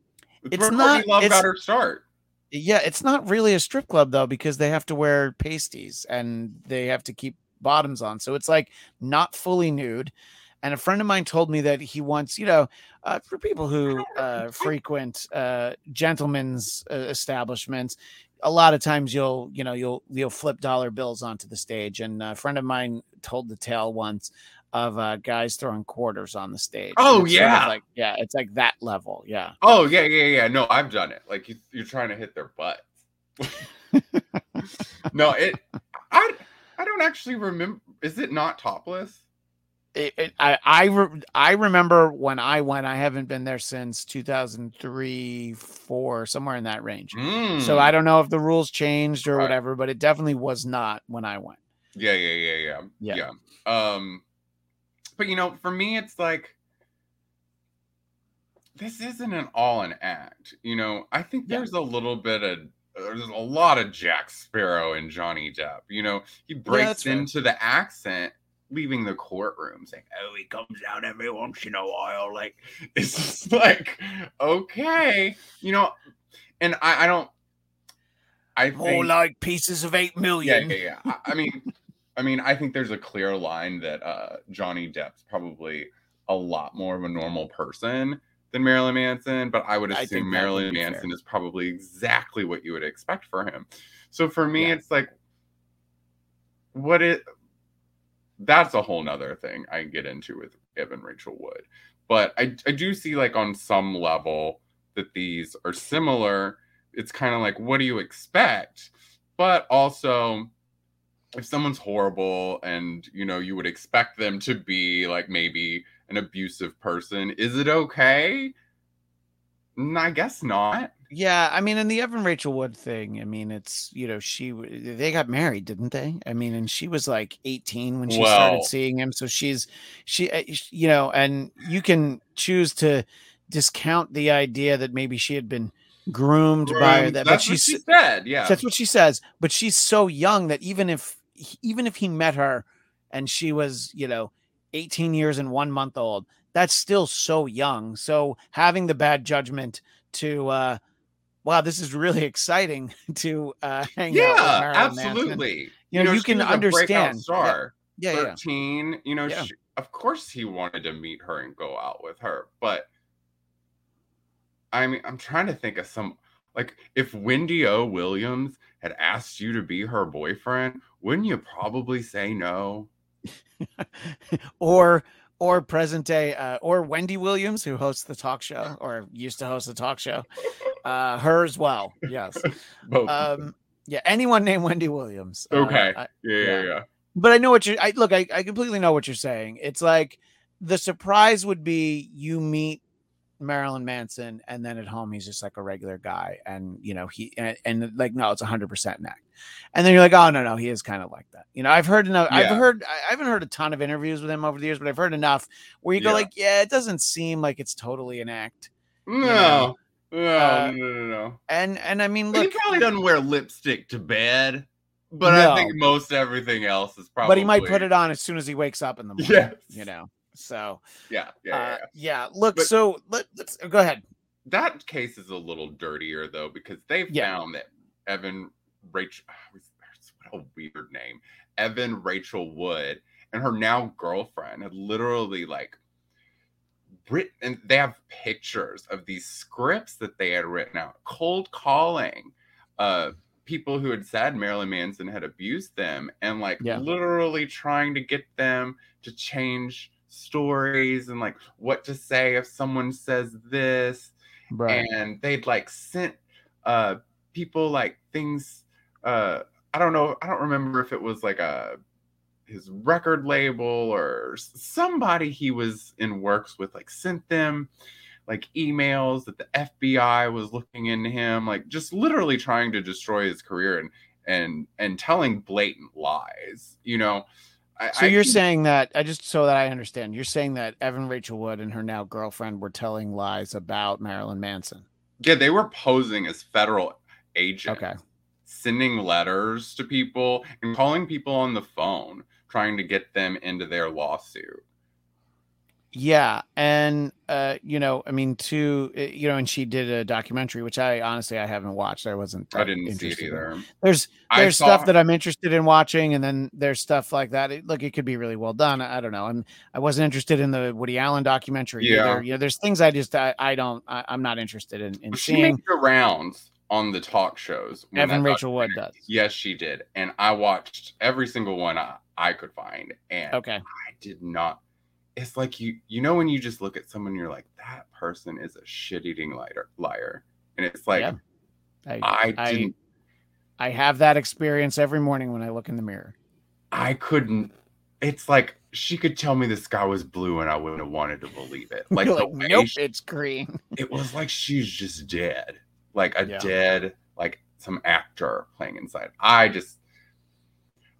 It's where not- Love it's- got her start. yeah, it's not really a strip club though because they have to wear pasties and they have to keep bottoms on. So it's like not fully nude. And a friend of mine told me that he wants, you know, uh, for people who uh, frequent uh, gentlemen's uh, establishments, a lot of times you'll, you know, you'll you'll flip dollar bills onto the stage. And a friend of mine told the tale once of uh, guys throwing quarters on the stage. Oh, it's sort of yeah. like yeah, it's like that level. Yeah. Oh yeah, yeah, yeah. No, I've done it. Like you, you're trying to hit their butt. [laughs] no, it. I I don't actually remember. Is it not topless? It, it, I I re- I remember when I went. I haven't been there since 2003, four, somewhere in that range. So Mm. I don't know if the rules changed or Right. whatever, but it definitely was not when I went. Yeah, yeah, yeah, yeah, Yeah. yeah. Um, but you know, for me, it's like this isn't an all an act. You know, I think Yeah. there's a little bit of there's a lot of Jack Sparrow and Johnny Depp. You know, he breaks fair. into the accent, leaving the courtroom, saying, "Oh, he comes out every once in a while." Like [laughs] it's just like okay, you know, and I, I don't. I think, like pieces of eight million yeah, yeah, yeah. I, I mean, I mean, I think there's a clear line that uh, Johnny Depp's probably a lot more of a normal person than Marilyn Manson, but I would I assume would Marilyn fair. Manson is probably exactly what you would expect for him. So for me, Yeah. it's like, what it. That's a whole nother thing I get into with Evan Rachel Wood, but I I do see like on some level that these are similar. It's kind of like, what do you expect? But also, if someone's horrible and you know you would expect them to be like maybe an abusive person, is it okay? I guess not. Yeah, I mean, in the Evan Rachel Wood thing. I mean, it's you know she they got married, didn't they? I mean, and she was like eighteen when she started seeing him. So she's she, uh, you know, and you can choose to discount the idea that maybe she had been groomed by Um, that, but That's what she said. Yeah. that's what she says. But she's so young that even if even if he met her and she was, you know, 18 years and one month old, that's still so young. So having the bad judgment to uh wow, this is really exciting [laughs] to uh hang out with yeah, Marilyn Manson. absolutely. You know, you can was a breakout understand. Star. yeah, yeah. 13 you know Yeah. she, of course he wanted to meet her and go out with her but i mean i'm trying to think of some like if wendy o williams had asked you to be her boyfriend wouldn't you probably say no [laughs] or or present day uh, or Wendy Williams who hosts the talk show or used to host the talk show. Uh her as well. Yes. [laughs] Both. um yeah anyone named wendy williams Uh, okay I- yeah, yeah yeah. but i know what you're i look I, I completely know what you're saying it's like the surprise would be you meet marilyn manson and then at home he's just like a regular guy and you know he and, and like no it's 100% an act and then you're like oh no no he is kind of like that you know i've heard enough Yeah. i've heard I- haven't heard a ton of interviews with him over the years but i've heard enough where you go Yeah. like yeah it doesn't seem like it's totally an act no know, no, uh, no no no and and i mean look he probably doesn't wear lipstick to bed but No. i think most everything else is probably but he might put it on as soon as he wakes up in the morning Yes. you know so yeah yeah, yeah, uh, yeah. yeah. Look, But- so let, let's go ahead. that case is a little dirtier though because they Yeah. found that Evan Rachel. What a weird name, Evan Rachel Wood, and her now girlfriend had literally like written. And they have pictures of these scripts that they had written out, cold calling. Uh, people who had said Marilyn Manson had abused them and like Yeah. literally trying to get them to change stories and like what to say if someone says this Right. and they'd like sent uh people like things uh I don't know I don't remember if it was like a his record label or somebody he was in works with like sent them like emails that the FBI was looking into him like just literally trying to destroy his career and and and telling blatant lies you know I, So you're think- saying that I just so that I understand, you're saying that Evan Rachel Wood and her now girlfriend were telling lies about Marilyn Manson. yeah they were posing as federal agents Okay. sending letters to people and calling people on the phone trying to get them into their lawsuit. Yeah, and uh, you know, I mean, too, uh, you know, and she did a documentary, which I honestly I haven't watched. I wasn't. I didn't see it interested in. either. There's there's saw- stuff that I'm interested in watching, and then there's stuff like that. It, look, it could be really well done. I, I don't know. I'm I wasn't interested in the Woody Allen documentary Yeah. either. You know, there's things I just I, I don't I, I'm not interested in in she seeing. made the rounds on the talk shows. Evan Rachel Wood does. Yes, she did, and I watched every single one I, I could find, and Okay. I did not. It's like you you know when you just look at someone, you're like that person is a shit eating liar liar, and it's like Yeah. I, I I didn't I have that experience every morning when I look in the mirror. I couldn't. It's like she could tell me the sky was blue and I wouldn't have wanted to believe it. [laughs] Like, like, nope, she- it's green. it was like she's just dead, like a Yeah. dead, like some actor playing inside. I just,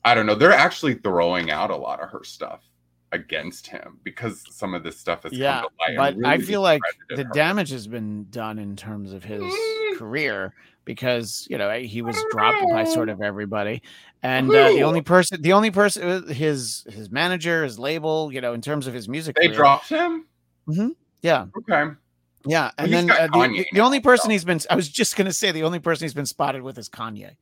I don't know. They're actually throwing out a lot of her stuff against him because some of this stuff has Yeah, come to light. but I feel like the her. damage has been done in terms of his Mm. career because you know he was dropped by sort of everybody, and uh, the only person, the only person, uh, his his manager, his label, you know, in terms of his music, they career, dropped him. yeah, Okay, yeah, and then uh, the, the, only person so. he's been, I was just gonna say, the only person he's been spotted with is Kanye.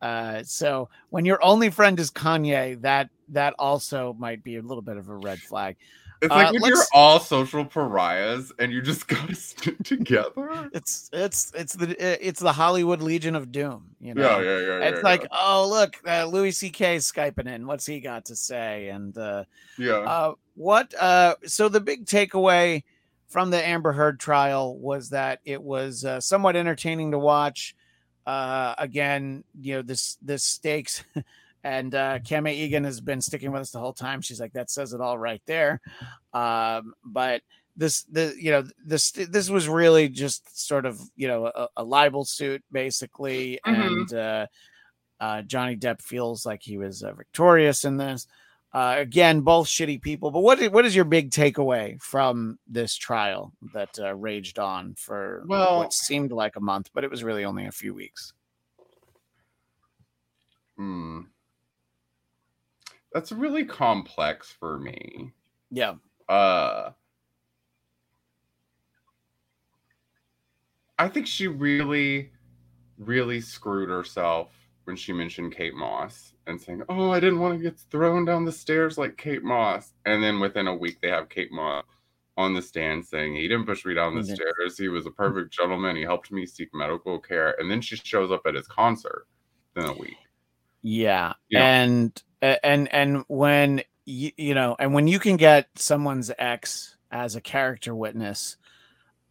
Uh, so when your only friend is Kanye, that that also might be a little bit of a red flag. it's Uh, like when you're all social pariahs and you just [laughs] gotta stick together. It's it's it's the uh, it's the Hollywood Legion of Doom. You know, Yeah, yeah, yeah. it's yeah, like, oh look, uh, Louis C.K. is skyping in. What's he got to say? And uh, yeah. uh, what? Uh, so the big takeaway from the Amber Heard trial was that it was uh, somewhat entertaining to watch. Uh, again, you know this this stakes. [laughs] And uh, Kame Egan has been sticking with us the whole time. She's like, that says it all right there. Um, but this, the you know, this this was really just sort of you know a, a libel suit basically, Mhm. and uh, uh, Johnny Depp feels like he was uh, victorious in this. Uh, again, both shitty people. But what what is your big takeaway from this trial that uh, raged on for Well- what seemed like a month, but it was really only a few weeks? Hmm. That's really complex for me. Yeah, Uh I think she really really screwed herself when she mentioned Kate Moss and saying, "Oh, I didn't want to get thrown down the stairs like Kate Moss." And then within a week they have Kate Moss on the stand saying, "He didn't push me down the He didn't. stairs. He was a perfect gentleman. He helped me seek medical care." And then she shows up at his concert in a week. yeah, Yeah. and and and when you you know, and when you can get someone's ex as a character witness.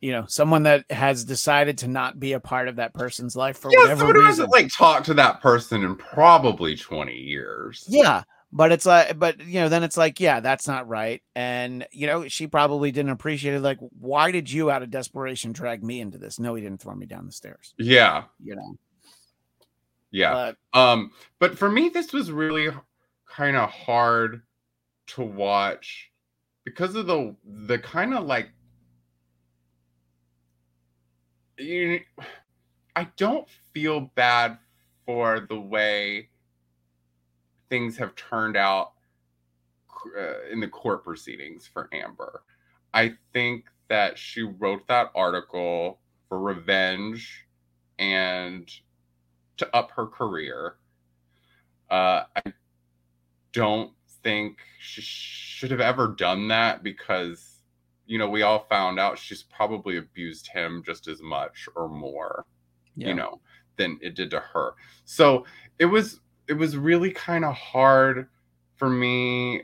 You know, someone that has decided to not be a part of that person's life for Yeah, whatever reason. hasn't like talked to that person in probably 20 years. Yeah, but it's like, but you know, then it's like, yeah, that's not right. And you know, she probably didn't appreciate it. Like, why did you, out of desperation, drag me into this? No, he didn't throw me down the stairs. Yeah. You know, Yeah. but Um, but for me, this was really kind of hard to watch because of the the kind of like you. I don't feel bad for the way things have turned out uh, in the court proceedings for Amber. I think that she wrote that article for revenge and to up her career. Uh, I don't think she should have ever done that because, you know, we all found out she's probably abused him just as much or more, Yeah. you know, than it did to her. So it was it was really kind of hard for me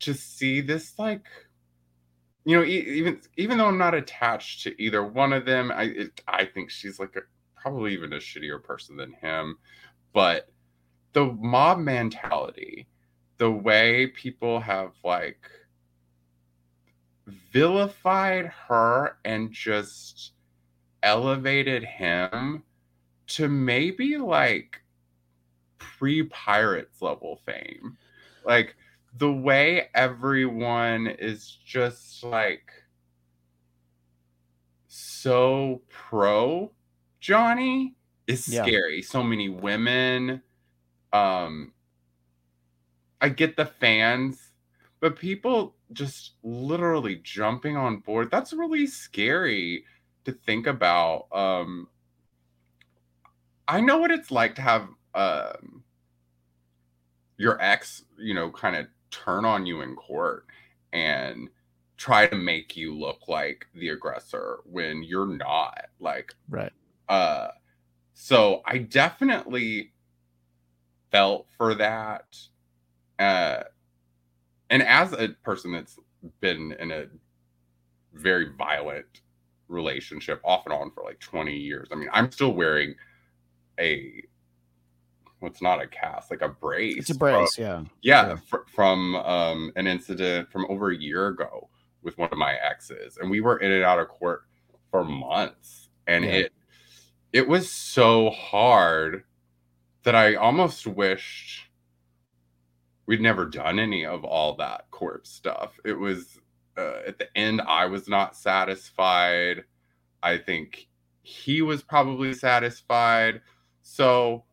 to see this like you know e- even even though i'm not attached to either one of them i it, i think she's like a probably even a shittier person than him but the mob mentality the way people have like vilified her and just elevated him to maybe like pre pirates level fame like the way everyone is just like so pro Johnny is Yeah. scary. So many women. Um I get the fans, but people just literally jumping on board. That's really scary to think about. Um I know what it's like to have um your ex, you know, kind of turn on you in court and try to make you look like the aggressor when you're not. Like, Right. uh, so I definitely felt for that. Uh, and as a person that's been in a very violent relationship off and on for like 20 years, I mean, I'm still wearing a what's not a cast, like a brace. It's a from- brace. Yeah. yeah, Yeah. fr- from um, an incident from over a year ago with one of my exes, and we were in and out of court for months, and Yeah. it it was so hard that I almost wished we'd never done any of all that court stuff. It was uh, at the end, I was not satisfied. I think he was probably satisfied. So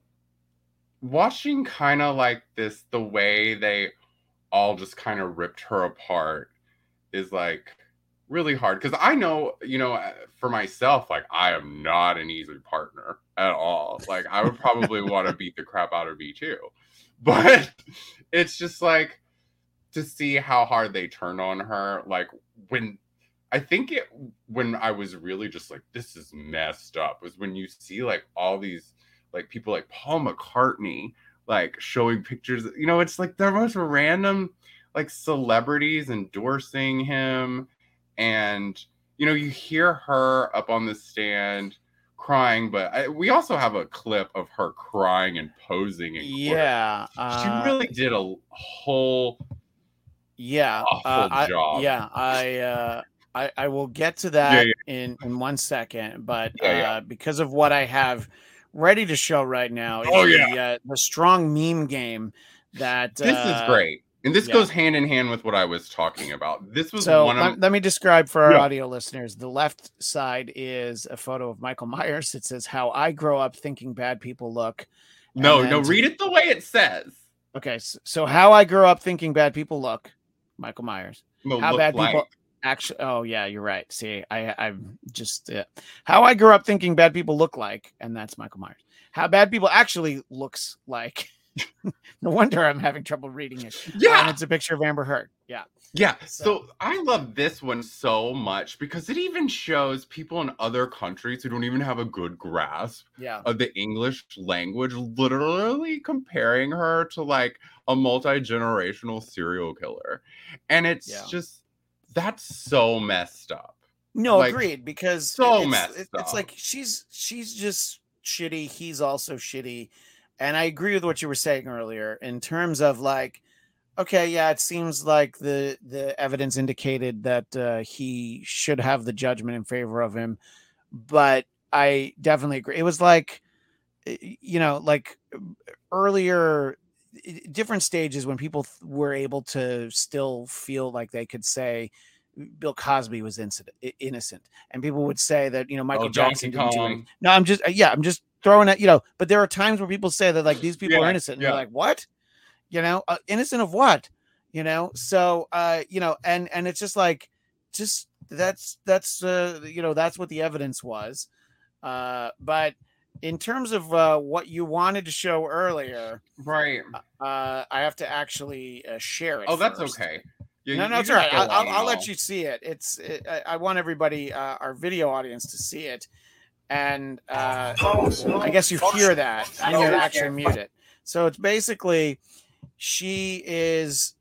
watching kind of like this the way they all just kind of ripped her apart is like really hard because i know you know uh, for myself like i am not an easy partner at all like i would probably want to [laughs] beat the crap out of me too [laughs] but it's just like to see how hard they turned on her like when i think it when i was really just like this is messed up was when you see like all these like people like Paul McCartney like showing pictures. You know, it's like the most random like celebrities endorsing him. And you know, you hear her up on the stand crying, but I, we also have a clip of her crying and posing in court. Yeah. She uh, really did a whole yeah. awful uh, I- job. Yeah. I. Uh, I, I will get to that Yeah, in in one second, but Yeah, yeah. uh, because of what I have ready to show right now, Oh, the, yeah. uh, the strong meme game that This uh, is great. And this yeah. goes hand in hand with what I was talking about. This was So one of let, let me describe for our Yeah. audio listeners. The left side is a photo of Michael Myers. It says how I grow up thinking bad people look. No, then no, read it the way it says. Okay, so, so how I grew up thinking bad people look, Michael Myers. No, How bad like. people actually? Oh yeah, you're right. See, I I'm just uh, how I grew up thinking bad people look like, and that's Michael Myers. How bad people actually looks like. [laughs] [laughs] no wonder I'm having trouble reading it. Um, yeah. and it's a picture of Amber Heard. Yeah, Yeah, So- so I love this one so much because it even shows people in other countries who don't even have a good grasp yeah, of the English language literally comparing her to like a multi-generational serial killer. And it's Yeah. just that's so messed up. No, Like, agreed. Because so it's, messed it- it's up. like she's she's just shitty. He's also shitty, and I agree with what you were saying earlier in terms of like, okay, yeah, it seems like the the evidence indicated that uh, he should have the judgment in favor of him, but I definitely agree. It was like, you know, like earlier different stages when people th- were able to still feel like they could say Bill Cosby was incident, innocent, and people would say that you know Michael Oh, Jackson didn't do anything. No, I'm just uh, yeah, I'm just throwing it. You know, but there are times where people say that like these people are innocent, and yeah. you're like, what? You know, uh, innocent of what? You know, so uh, you know, and and it's just like, just that's that's uh, you know that's what the evidence was, uh, but in terms of uh, what you wanted to show earlier, Right. uh, I have to actually uh, share it. Oh, that's okay. Yeah, no, no, it's all right. I'll, I'll let you see it. It's. It, I, I want everybody, uh, our video audience, to see it, and uh, I guess you hear that. and you actually mute it. So it's basically, she is,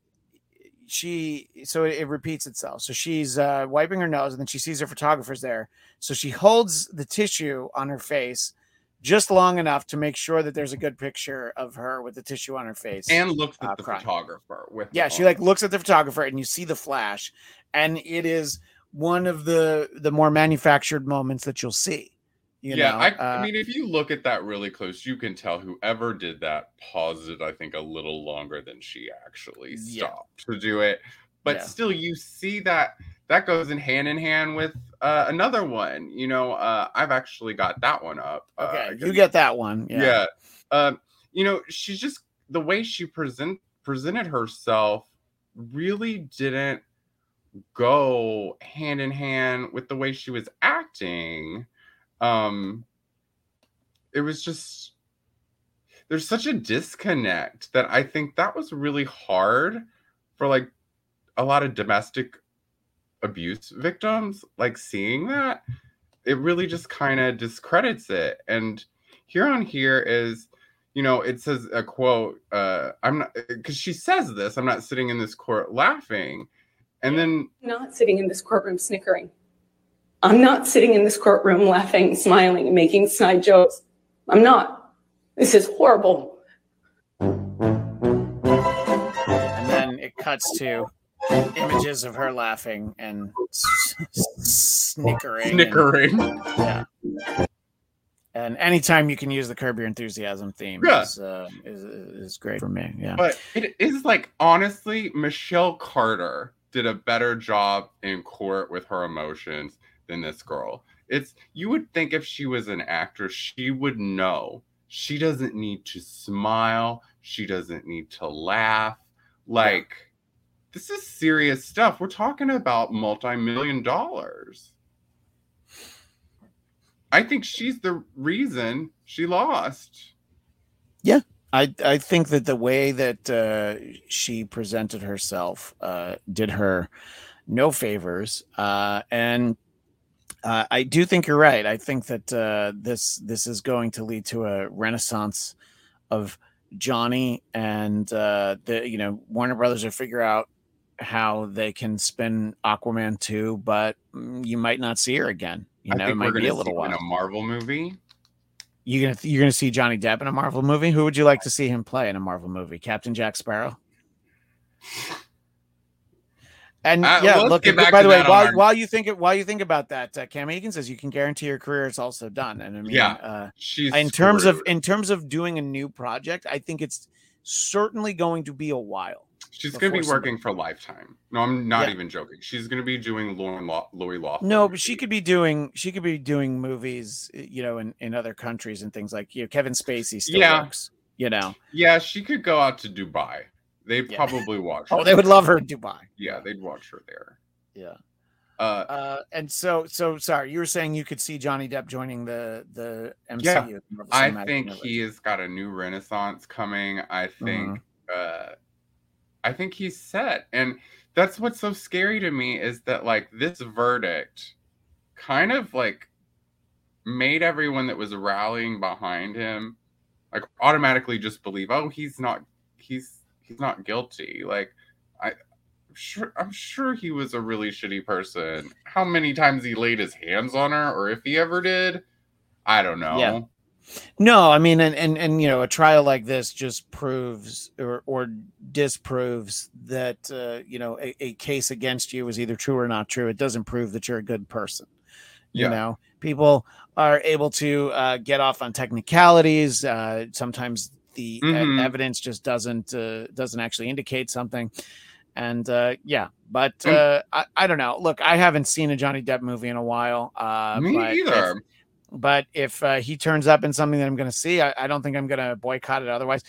she. So it, repeats itself. So she's uh, wiping her nose, and then she sees her photographer's there. So she holds the tissue on her face. Just long enough to make sure that there's a good picture of her with the tissue on her face. and looks at uh, the crying. photographer with Yeah, she like looks at the photographer and you see the flash, and it is one of the the more manufactured moments that you'll see. You yeah, know, I, uh, I mean, if you look at that really close, you can tell whoever did that paused it. I think a little longer than she actually Yeah. stopped to do it. But Yeah. still, you see that that goes in hand in hand with uh, another one. You know, uh, I've actually got that one up. okay, uh, you get that one. yeah. Yeah, Um, you know, she's just the way she present presented herself really didn't go hand in hand with the way she was acting. Um it was just there's such a disconnect that I think that was really hard for like a lot of domestic abuse victims like seeing that. It really just kind of discredits it. And here on here is you know it says a quote uh i'm not because she says this i'm not sitting in this court laughing. And then not sitting in this courtroom snickering. I'm not sitting in this courtroom laughing, smiling, and making snide jokes. I'm not. This is horrible. and then it cuts to images of her laughing and s- s- snickering. and- snickering yeah. And anytime you can use the Curb Your Enthusiasm theme Yeah. is, uh, is is great for me. Yeah. but it is like honestly michelle carter did a better job in court with her emotions than this girl. It's you would think if she was an actress she would know. She doesn't need to smile. She doesn't need to laugh. Like this is serious stuff. We're talking about multi-million dollars. I think she's the reason she lost. Yeah. I I think that the way that uh, she presented herself uh, did her no favors, uh, and uh, I do think you're right. I think that uh, this this is going to lead to a renaissance of Johnny, and uh, the you know Warner Brothers will figure out how they can spin Aquaman two, but mm, you might not see her again. You i know, it might be a little while. in a marvel movie You gonna you're gonna see Johnny Depp in a Marvel movie? Who would you like to see him play in a Marvel movie? Captain Jack Sparrow. And Uh, yeah, look. By the way, while, our- while you think it, while you think about that, uh, Cam Egan says you can guarantee your career is also done. And I mean, Yeah. uh, she's in terms of in terms of doing a new project, I think it's certainly going to be a while. She's going to be working for Lifetime. No, I'm not Yeah. even joking. She's going to be doing Lauren Law- Louis Law. No, but she could be doing she could be doing movies, you know, in, in other countries and things like you know Kevin Spacey still Yeah. works, you know. Yeah, she could go out to Dubai. They'd Yeah. probably watch. Oh, they would love her in Dubai. Yeah, they'd watch her there. Yeah. Uh, Uh, and so, so sorry, you were saying you could see Johnny Depp joining the the MCU. Yeah, the I think Universe. he has got a new renaissance coming. I think. Mm-hmm. uh I think he's set, and that's what's so scary to me is that like this verdict, kind of like made everyone that was rallying behind him like automatically just believe oh he's not he's he's not guilty like i I'm sure i'm sure he was a really shitty person how many times he laid his hands on her or if he ever did i don't know Yeah. No, I mean, and and and you know, a trial like this just proves or or disproves that uh, you know a, a case against you is either true or not true. It doesn't prove that you're a good person. You Yeah. know, people are able to uh, get off on technicalities. Uh, sometimes the Mhm. evidence just doesn't uh, doesn't actually indicate something. And uh, yeah, but Mm. uh, I, I don't know. Look, I haven't seen a Johnny Depp movie in a while. Uh, me but if- either but if uh, he turns up in something that I'm going to see, I, I don't think I'm going to boycott it. Otherwise,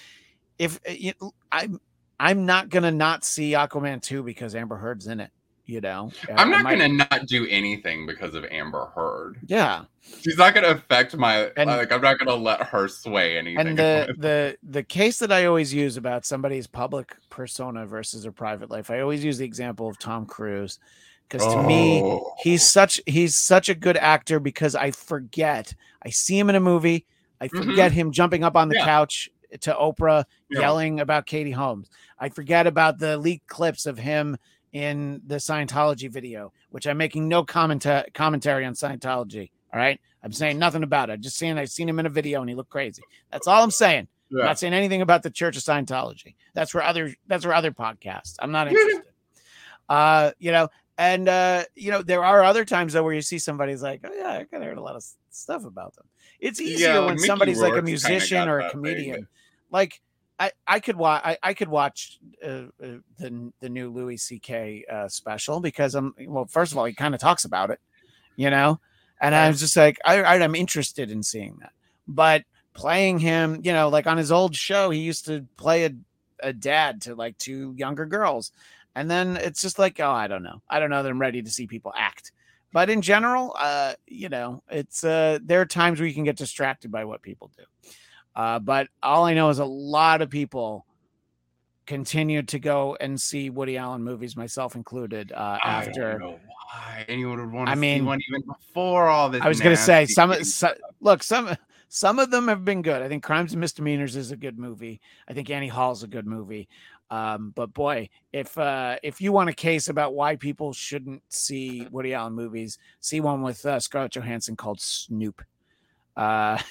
if uh, you, I'm I'm not going to not see Aquaman two because Amber Heard's in it. You know, I'm not gonna not do anything because of Amber Heard. Yeah, She's not gonna affect my And- like. I'm not gonna let her sway anything. and [laughs] the the the case that I always use about somebody's public persona versus their private life, I always use the example of Tom Cruise because to me, Oh. he's such he's such a good actor because I forget I see him in a movie, I Mhm. forget him jumping up on the Yeah. couch to Oprah Yeah. yelling about Katie Holmes. I forget about the leaked clips of him in the Scientology video, which I'm making no comment commentary on Scientology. All right, I'm saying nothing about it. Just saying I've seen him in a video and he looked crazy. That's all I'm saying. I'm not saying anything about the Church of Scientology. That's for other that's for other podcasts. I'm not [laughs] interested. uh, you know, and uh, you know, there are other times though where you see somebody's like, oh yeah, I kind of heard a lot of stuff about them. It's easier Yeah, when Mickey somebody's like a musician or a comedian. Like I, I could watch I, I could watch uh, uh, the the new Louis C.K. Uh, special because I'm well. First of all, he kind of talks about it, you know, and I was just like, I, I I'm interested in seeing that. But playing him, you know, like on his old show, he used to play a a dad to like two younger girls, and then it's just like, oh, I don't know, I don't know that I'm ready to see people act. But in general, uh, you know, it's uh, there are times where you can get distracted by what people do. Uh, but all I know is a lot of people continued to go and see Woody Allen movies, myself included. Uh, I don't after know why anyone would want to I see mean, one even before all this. I was going to say some, so, look some some of them have been good. I think Crimes and Misdemeanors is a good movie. I think Annie Hall's a good movie. Um, but boy, if uh, if you want a case about why people shouldn't see Woody Allen movies, see one with uh, Scarlett Johansson called Snoop. Uh, [laughs]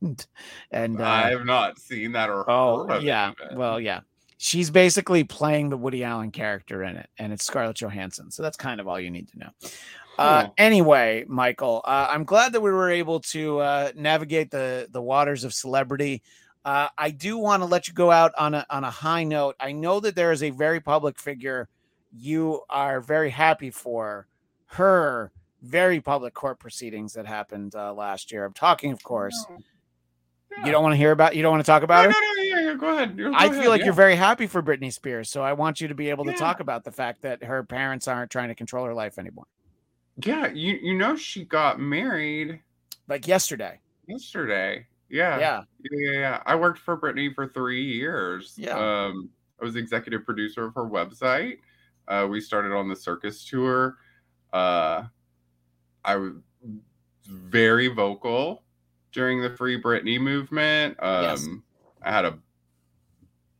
and and uh, I have not seen that or Oh yeah, well yeah. She's basically playing the Woody Allen character in it, and it's Scarlett Johansson. So that's kind of all you need to know. Uh, anyway, Michael, uh, I'm glad that we were able to uh, navigate the the waters of celebrity. Uh, I do want to let you go out on a on a high note. I know that there is a very public figure you are very happy for her very public court proceedings that happened uh, last year. I'm talking, of course. You don't want to hear about. You don't want to talk about no, no, yeah, yeah, go ahead. Go I ahead, feel like yeah. you're very happy for Britney Spears, so I want you to be able to talk about the fact that her parents aren't trying to control her life anymore. Yeah, you you know she got married Like yesterday. yesterday. Yeah. Yeah. Yeah, yeah, yeah. I worked for Britney for three years. Yeah. Um, I was executive producer of her website. Uh, we started on the circus tour. Uh, I was very vocal during the Free Britney movement. Um, Yes. I had a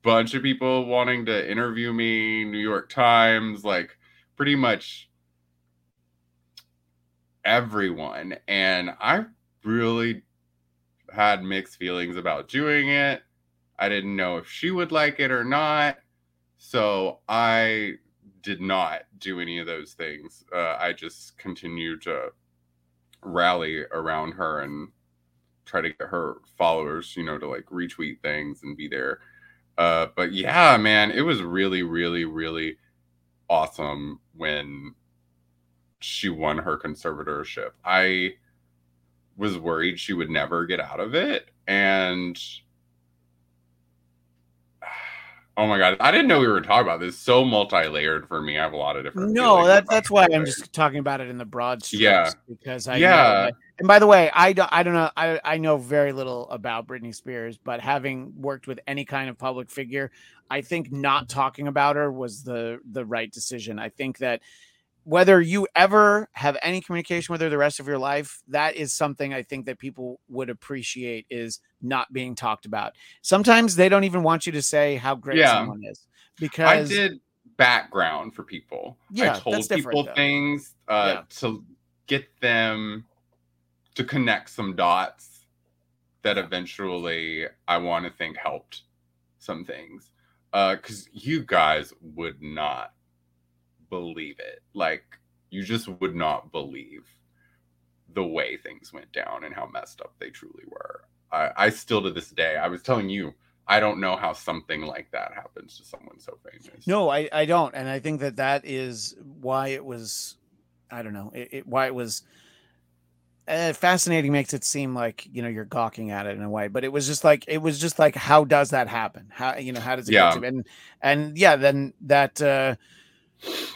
bunch of people wanting to interview me, New York Times, like pretty much everyone. And I really had mixed feelings about doing it. I didn't know if she would like it or not. So I did not do any of those things. Uh, I just continued to rally around her and try to get her followers, you know, to like retweet things and be there. Uh, but yeah, man, it was really, really, really awesome when she won her conservatorship. I was worried she would never get out of it. And oh my god, I didn't know we were talking about this. So multi-layered for me. I have a lot of different. No, that, that's why I'm just talking about it in the broad strokes. Yeah. Because I Yeah. know and by the way, I don't I don't know I, I know very little about Britney Spears, but having worked with any kind of public figure, I think not talking about her was the the right decision. I think that whether you ever have any communication with her the rest of your life, that is something I think that people would appreciate is not being talked about. Sometimes they don't even want you to say how great Yeah. someone is because I did background for people. Yeah, I told people though. things uh, Yeah. to get them to connect some dots that eventually I want to think helped some things. Because you guys would not believe it. Like, you just would not believe the way things went down and how messed up they truly were. I, I still to this day, I was telling you, I don't know how something like that happens to someone so famous. No, I, I don't, and I think that that is why it was. I don't know it, it, why it was. Uh, fascinating makes it seem like you know you're gawking at it in a way, but it was just like it was just like how does that happen? How you know how does it Yeah. get to and and yeah, then that uh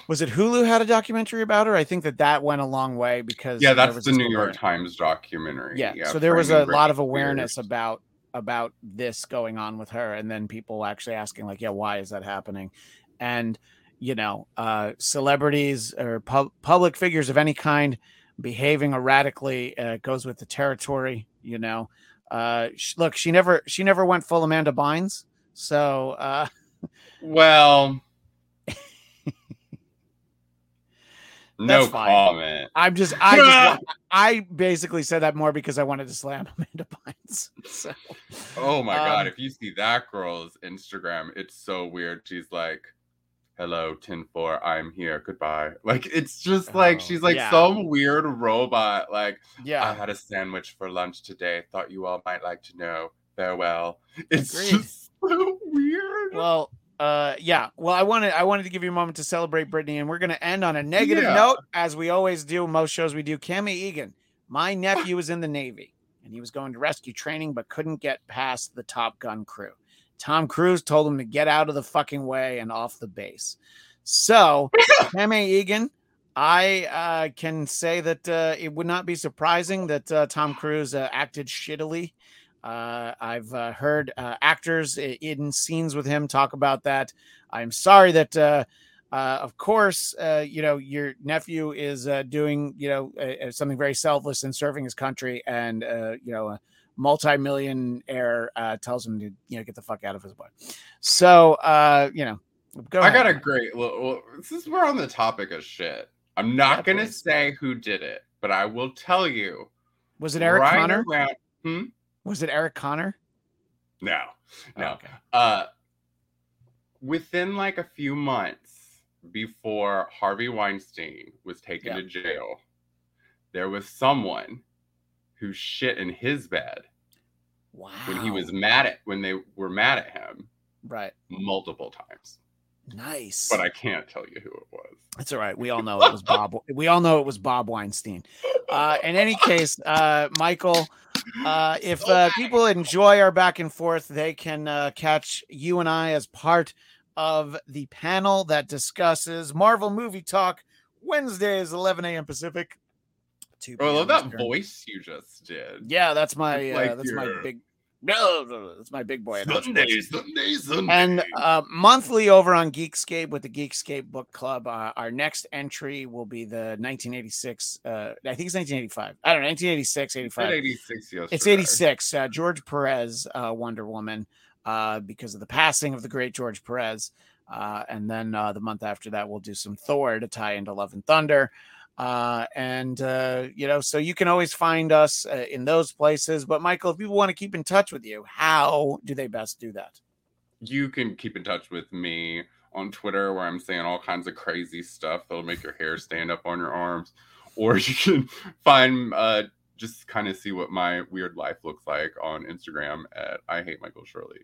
Was it Hulu had a documentary about her? I think that that went a long way because Yeah, that's was the New York Times documentary. Yeah, so there was a lot of awareness Spears. about about this going on with her, and then people actually asking like, yeah, why is that happening? And you know, uh, celebrities or pub- public figures of any kind behaving erratically uh, goes with the territory. You know, uh, sh- look, she never she never went full Amanda Bynes, so uh, Well, no That's fine. comment. I'm just I just wa- I basically said that more because I wanted to slam [laughs] Amanda Bynes. So Oh my god, Um, if you see that girl's Instagram, it's so weird. She's like, Hello, 10 4, I'm here. Goodbye. Like it's just like Oh, she's like yeah. some weird robot. Like, yeah, I had a sandwich for lunch today. Thought you all might like to know. Farewell. It's Agreed. just [laughs] so weird. Well, uh, yeah. Well, I wanted I wanted to give you a moment to celebrate Britney, and we're going to end on a negative Yeah. note, as we always do. Most shows we do. Cammy Egan, my nephew was in the Navy, and he was going to rescue training, but couldn't get past the Top Gun crew. Tom Cruise told him to get out of the fucking way and off the base. So, [laughs] Cammy Egan. I uh, can say that uh, it would not be surprising that uh, Tom Cruise uh, acted shittily uh, I've uh, heard uh, actors in scenes with him talk about that. I'm sorry that, uh, uh, of course, uh, you know your nephew is uh, doing you know something very selfless and serving his country, and uh, you know a multi-millionaire uh, tells him to you know get the fuck out of his way. So uh, you know, go. I got a great well, well since we're on the topic of shit. I'm not Yeah, gonna please. say who did it, but I will tell you. Was it Eric Connor? around- Was it Eric Connor? no, Oh, no. okay. Uh within like a few months before Harvey Weinstein was taken Yeah. to jail, there was someone who shit in his bed Wow. when he was mad at when they were mad at him right. multiple times. Nice. But I can't tell you who it was. That's all right. We all know it was Bob. [laughs] We all know it was Bob Weinstein. Uh, in any case, uh, Michael, uh, if uh, people enjoy our back and forth, they can uh, catch you and I as part of the panel that discusses Marvel movie talk Wednesdays, 11 a.m. Pacific. 2 Oh, I love that Eastern. voice you just did. Yeah, that's my It's uh, like that's my big. No, that's my big boy. announcement. Sunday, Sunday, Sunday. And uh, monthly over on Geekscape with the Geekscape Book Club, uh, our next entry will be the 1986. Uh, I think it's 1985. I don't know, 1986, Said 85. 86 yesterday. It's 86. Uh, George Perez, uh, Wonder Woman, uh, because of the passing of the great George Perez. Uh, and then uh, the month after that, we'll do some Thor to tie into Love and Thunder. Uh, and, uh, you know, so you can always find us uh, in those places. But, Michael, if people want to keep in touch with you, how do they best do that? You can keep in touch with me on Twitter where I'm saying all kinds of crazy stuff that'll make your hair stand up on your arms. [laughs] Or you can find uh just kind of see what my weird life looks like on Instagram at I hate Michael Shirley.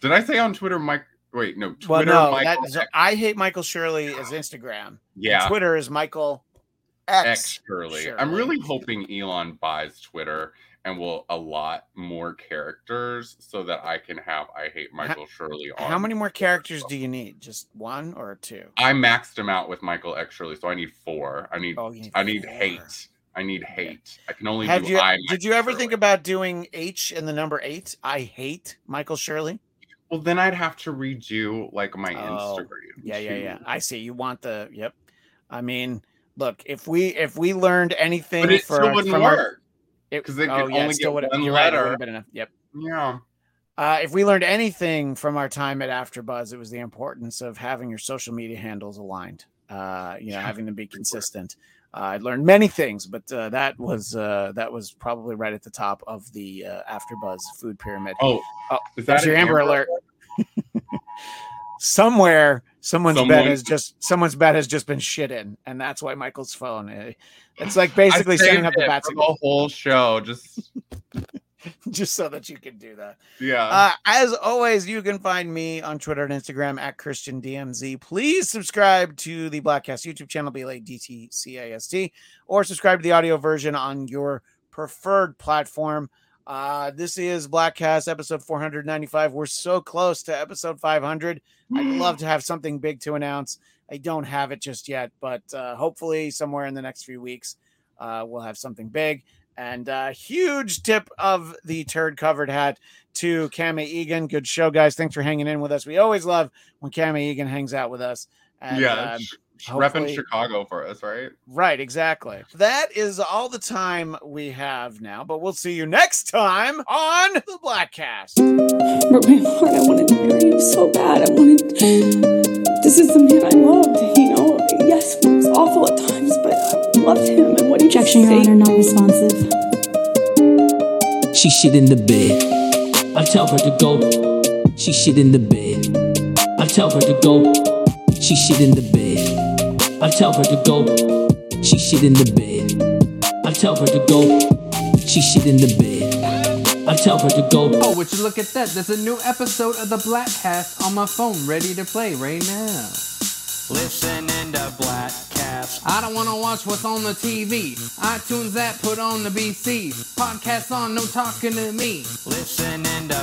Did I say on Twitter Mike wait, no, Well, Twitter no, Michael that, I hate Michael Shirley is Instagram. yeah. Twitter is Michael X. X Shirley. I'm really hoping Elon buys Twitter and will allot more characters so that I can have I hate Michael Shirley on. How many more characters do you need? Just one or two? I maxed him out with Michael X Shirley, so I need four. I need Oh, need I need four. hate. I need hate. I can only Have do you? I. Did you Michael ever think about doing H in the number eight? I hate Michael Shirley. Well, then I'd have to redo like my Oh, Instagram. Yeah, yeah, yeah. I see. You want the? Yep. I mean, look. If we if we learned anything But it for, still wouldn't from our, work. it, 'cause it oh could yeah, only get one You're right. Letter. been enough. Yep. Yeah. Uh, if we learned anything from our time at AfterBuzz, it was the importance of having your social media handles aligned. Uh, you know, Yeah, having them be consistent. Uh, I learned many things, but uh, that was uh, that was probably right at the top of the uh, AfterBuzz food pyramid. Oh, Oh, is that your an Amber Alert. [laughs] Somewhere, someone's bed has just someone's bed has just been shit in, and that's why Michael's phone. uh, It's like basically setting up the it bat signal the whole show. Just [laughs] just so that you can do that. yeah. Uh, as always, you can find me on Twitter and Instagram at Christian DMZ. Please subscribe to the Bladtcast YouTube channel, B L A D T C A S T, or subscribe to the audio version on your preferred platform. Uh, this is Bladtcast episode 495. We're so close to episode 500. I'd love to have something big to announce. I don't have it just yet, but uh, hopefully, somewhere in the next few weeks, uh, we'll have something big. And uh, huge tip of the turd covered hat to Kama Egan. Good show, guys. Thanks for hanging in with us. We always love when Kama Egan hangs out with us. And, yeah, um, sh- sh- repping Chicago for us, right? Right, exactly. That is all the time we have now, but we'll see you next time on the Bladtcast. broke my heart. I wanted to marry him so bad. I wanted. This is the man I loved. You know, yes, it was awful at times, but I loved him and what he Objection, Your say. Honor, not responsive. She shit in the bed. I tell her to go. She shit in the bed. I tell her to go. She shit in the bed. I tell her to go. She shit in the bed. I tell her to go. She shit in the bed. I tell her to go. Oh, would you look at that? There's a new episode of the Bladtcast on my phone, ready to play right now. Listening to Bladtcast. I don't wanna watch what's on the TV. iTunes app, put on the BC. Podcast on, no talking to me. Listening to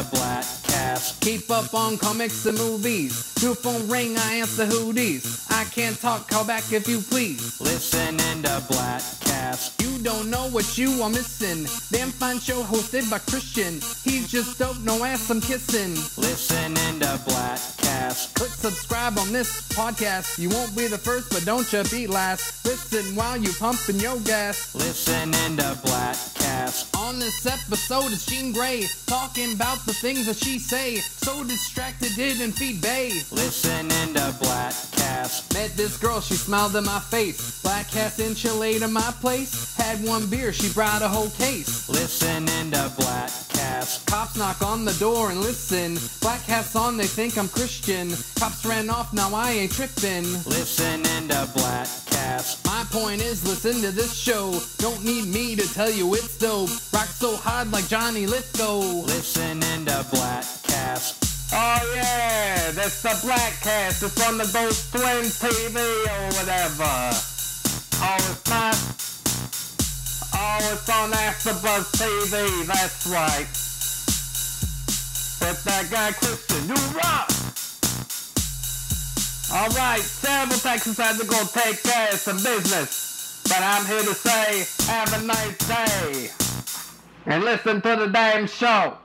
Keep up on comics and movies. New phone ring, I answer who these. I can't talk, call back if you please. Listen Listening to Bladtcast. You don't know what you are missing. Damn fine show hosted by Christian. He's just dope, no ass I'm kissing. Listen Listening to Bladtcast. Click subscribe on this podcast. You won't be the first, but don't you be last. Listen while you pumping your gas. Listen Listening to Bladtcast. On this episode is Jean Grey talking about the things that she So distracted, didn't feed Bay. Listening to Black Cast. Met this girl, she smiled in my face. Bladtcast enchilada my place. Had one beer, she brought a whole case. Listening to Black Cast. Cops knock on the door and listen. Black hats on, they think I'm Christian. Cops ran off, now I ain't tripping. Listening to Bladtcast. My point is, listen to this show. Don't need me to tell you it's dope. Rock so hard like Johnny Lithgow. Listening to Bladtcast. Oh yeah, that's the Blackcast. It's on the Ghost Twin TV or whatever. Oh, it's not. Oh, it's on AfterBuzz TV. That's right. With that guy Christian, you rock. All right, several Texas had to go take care of some business, but I'm here to say, have a nice day, and listen to the damn show.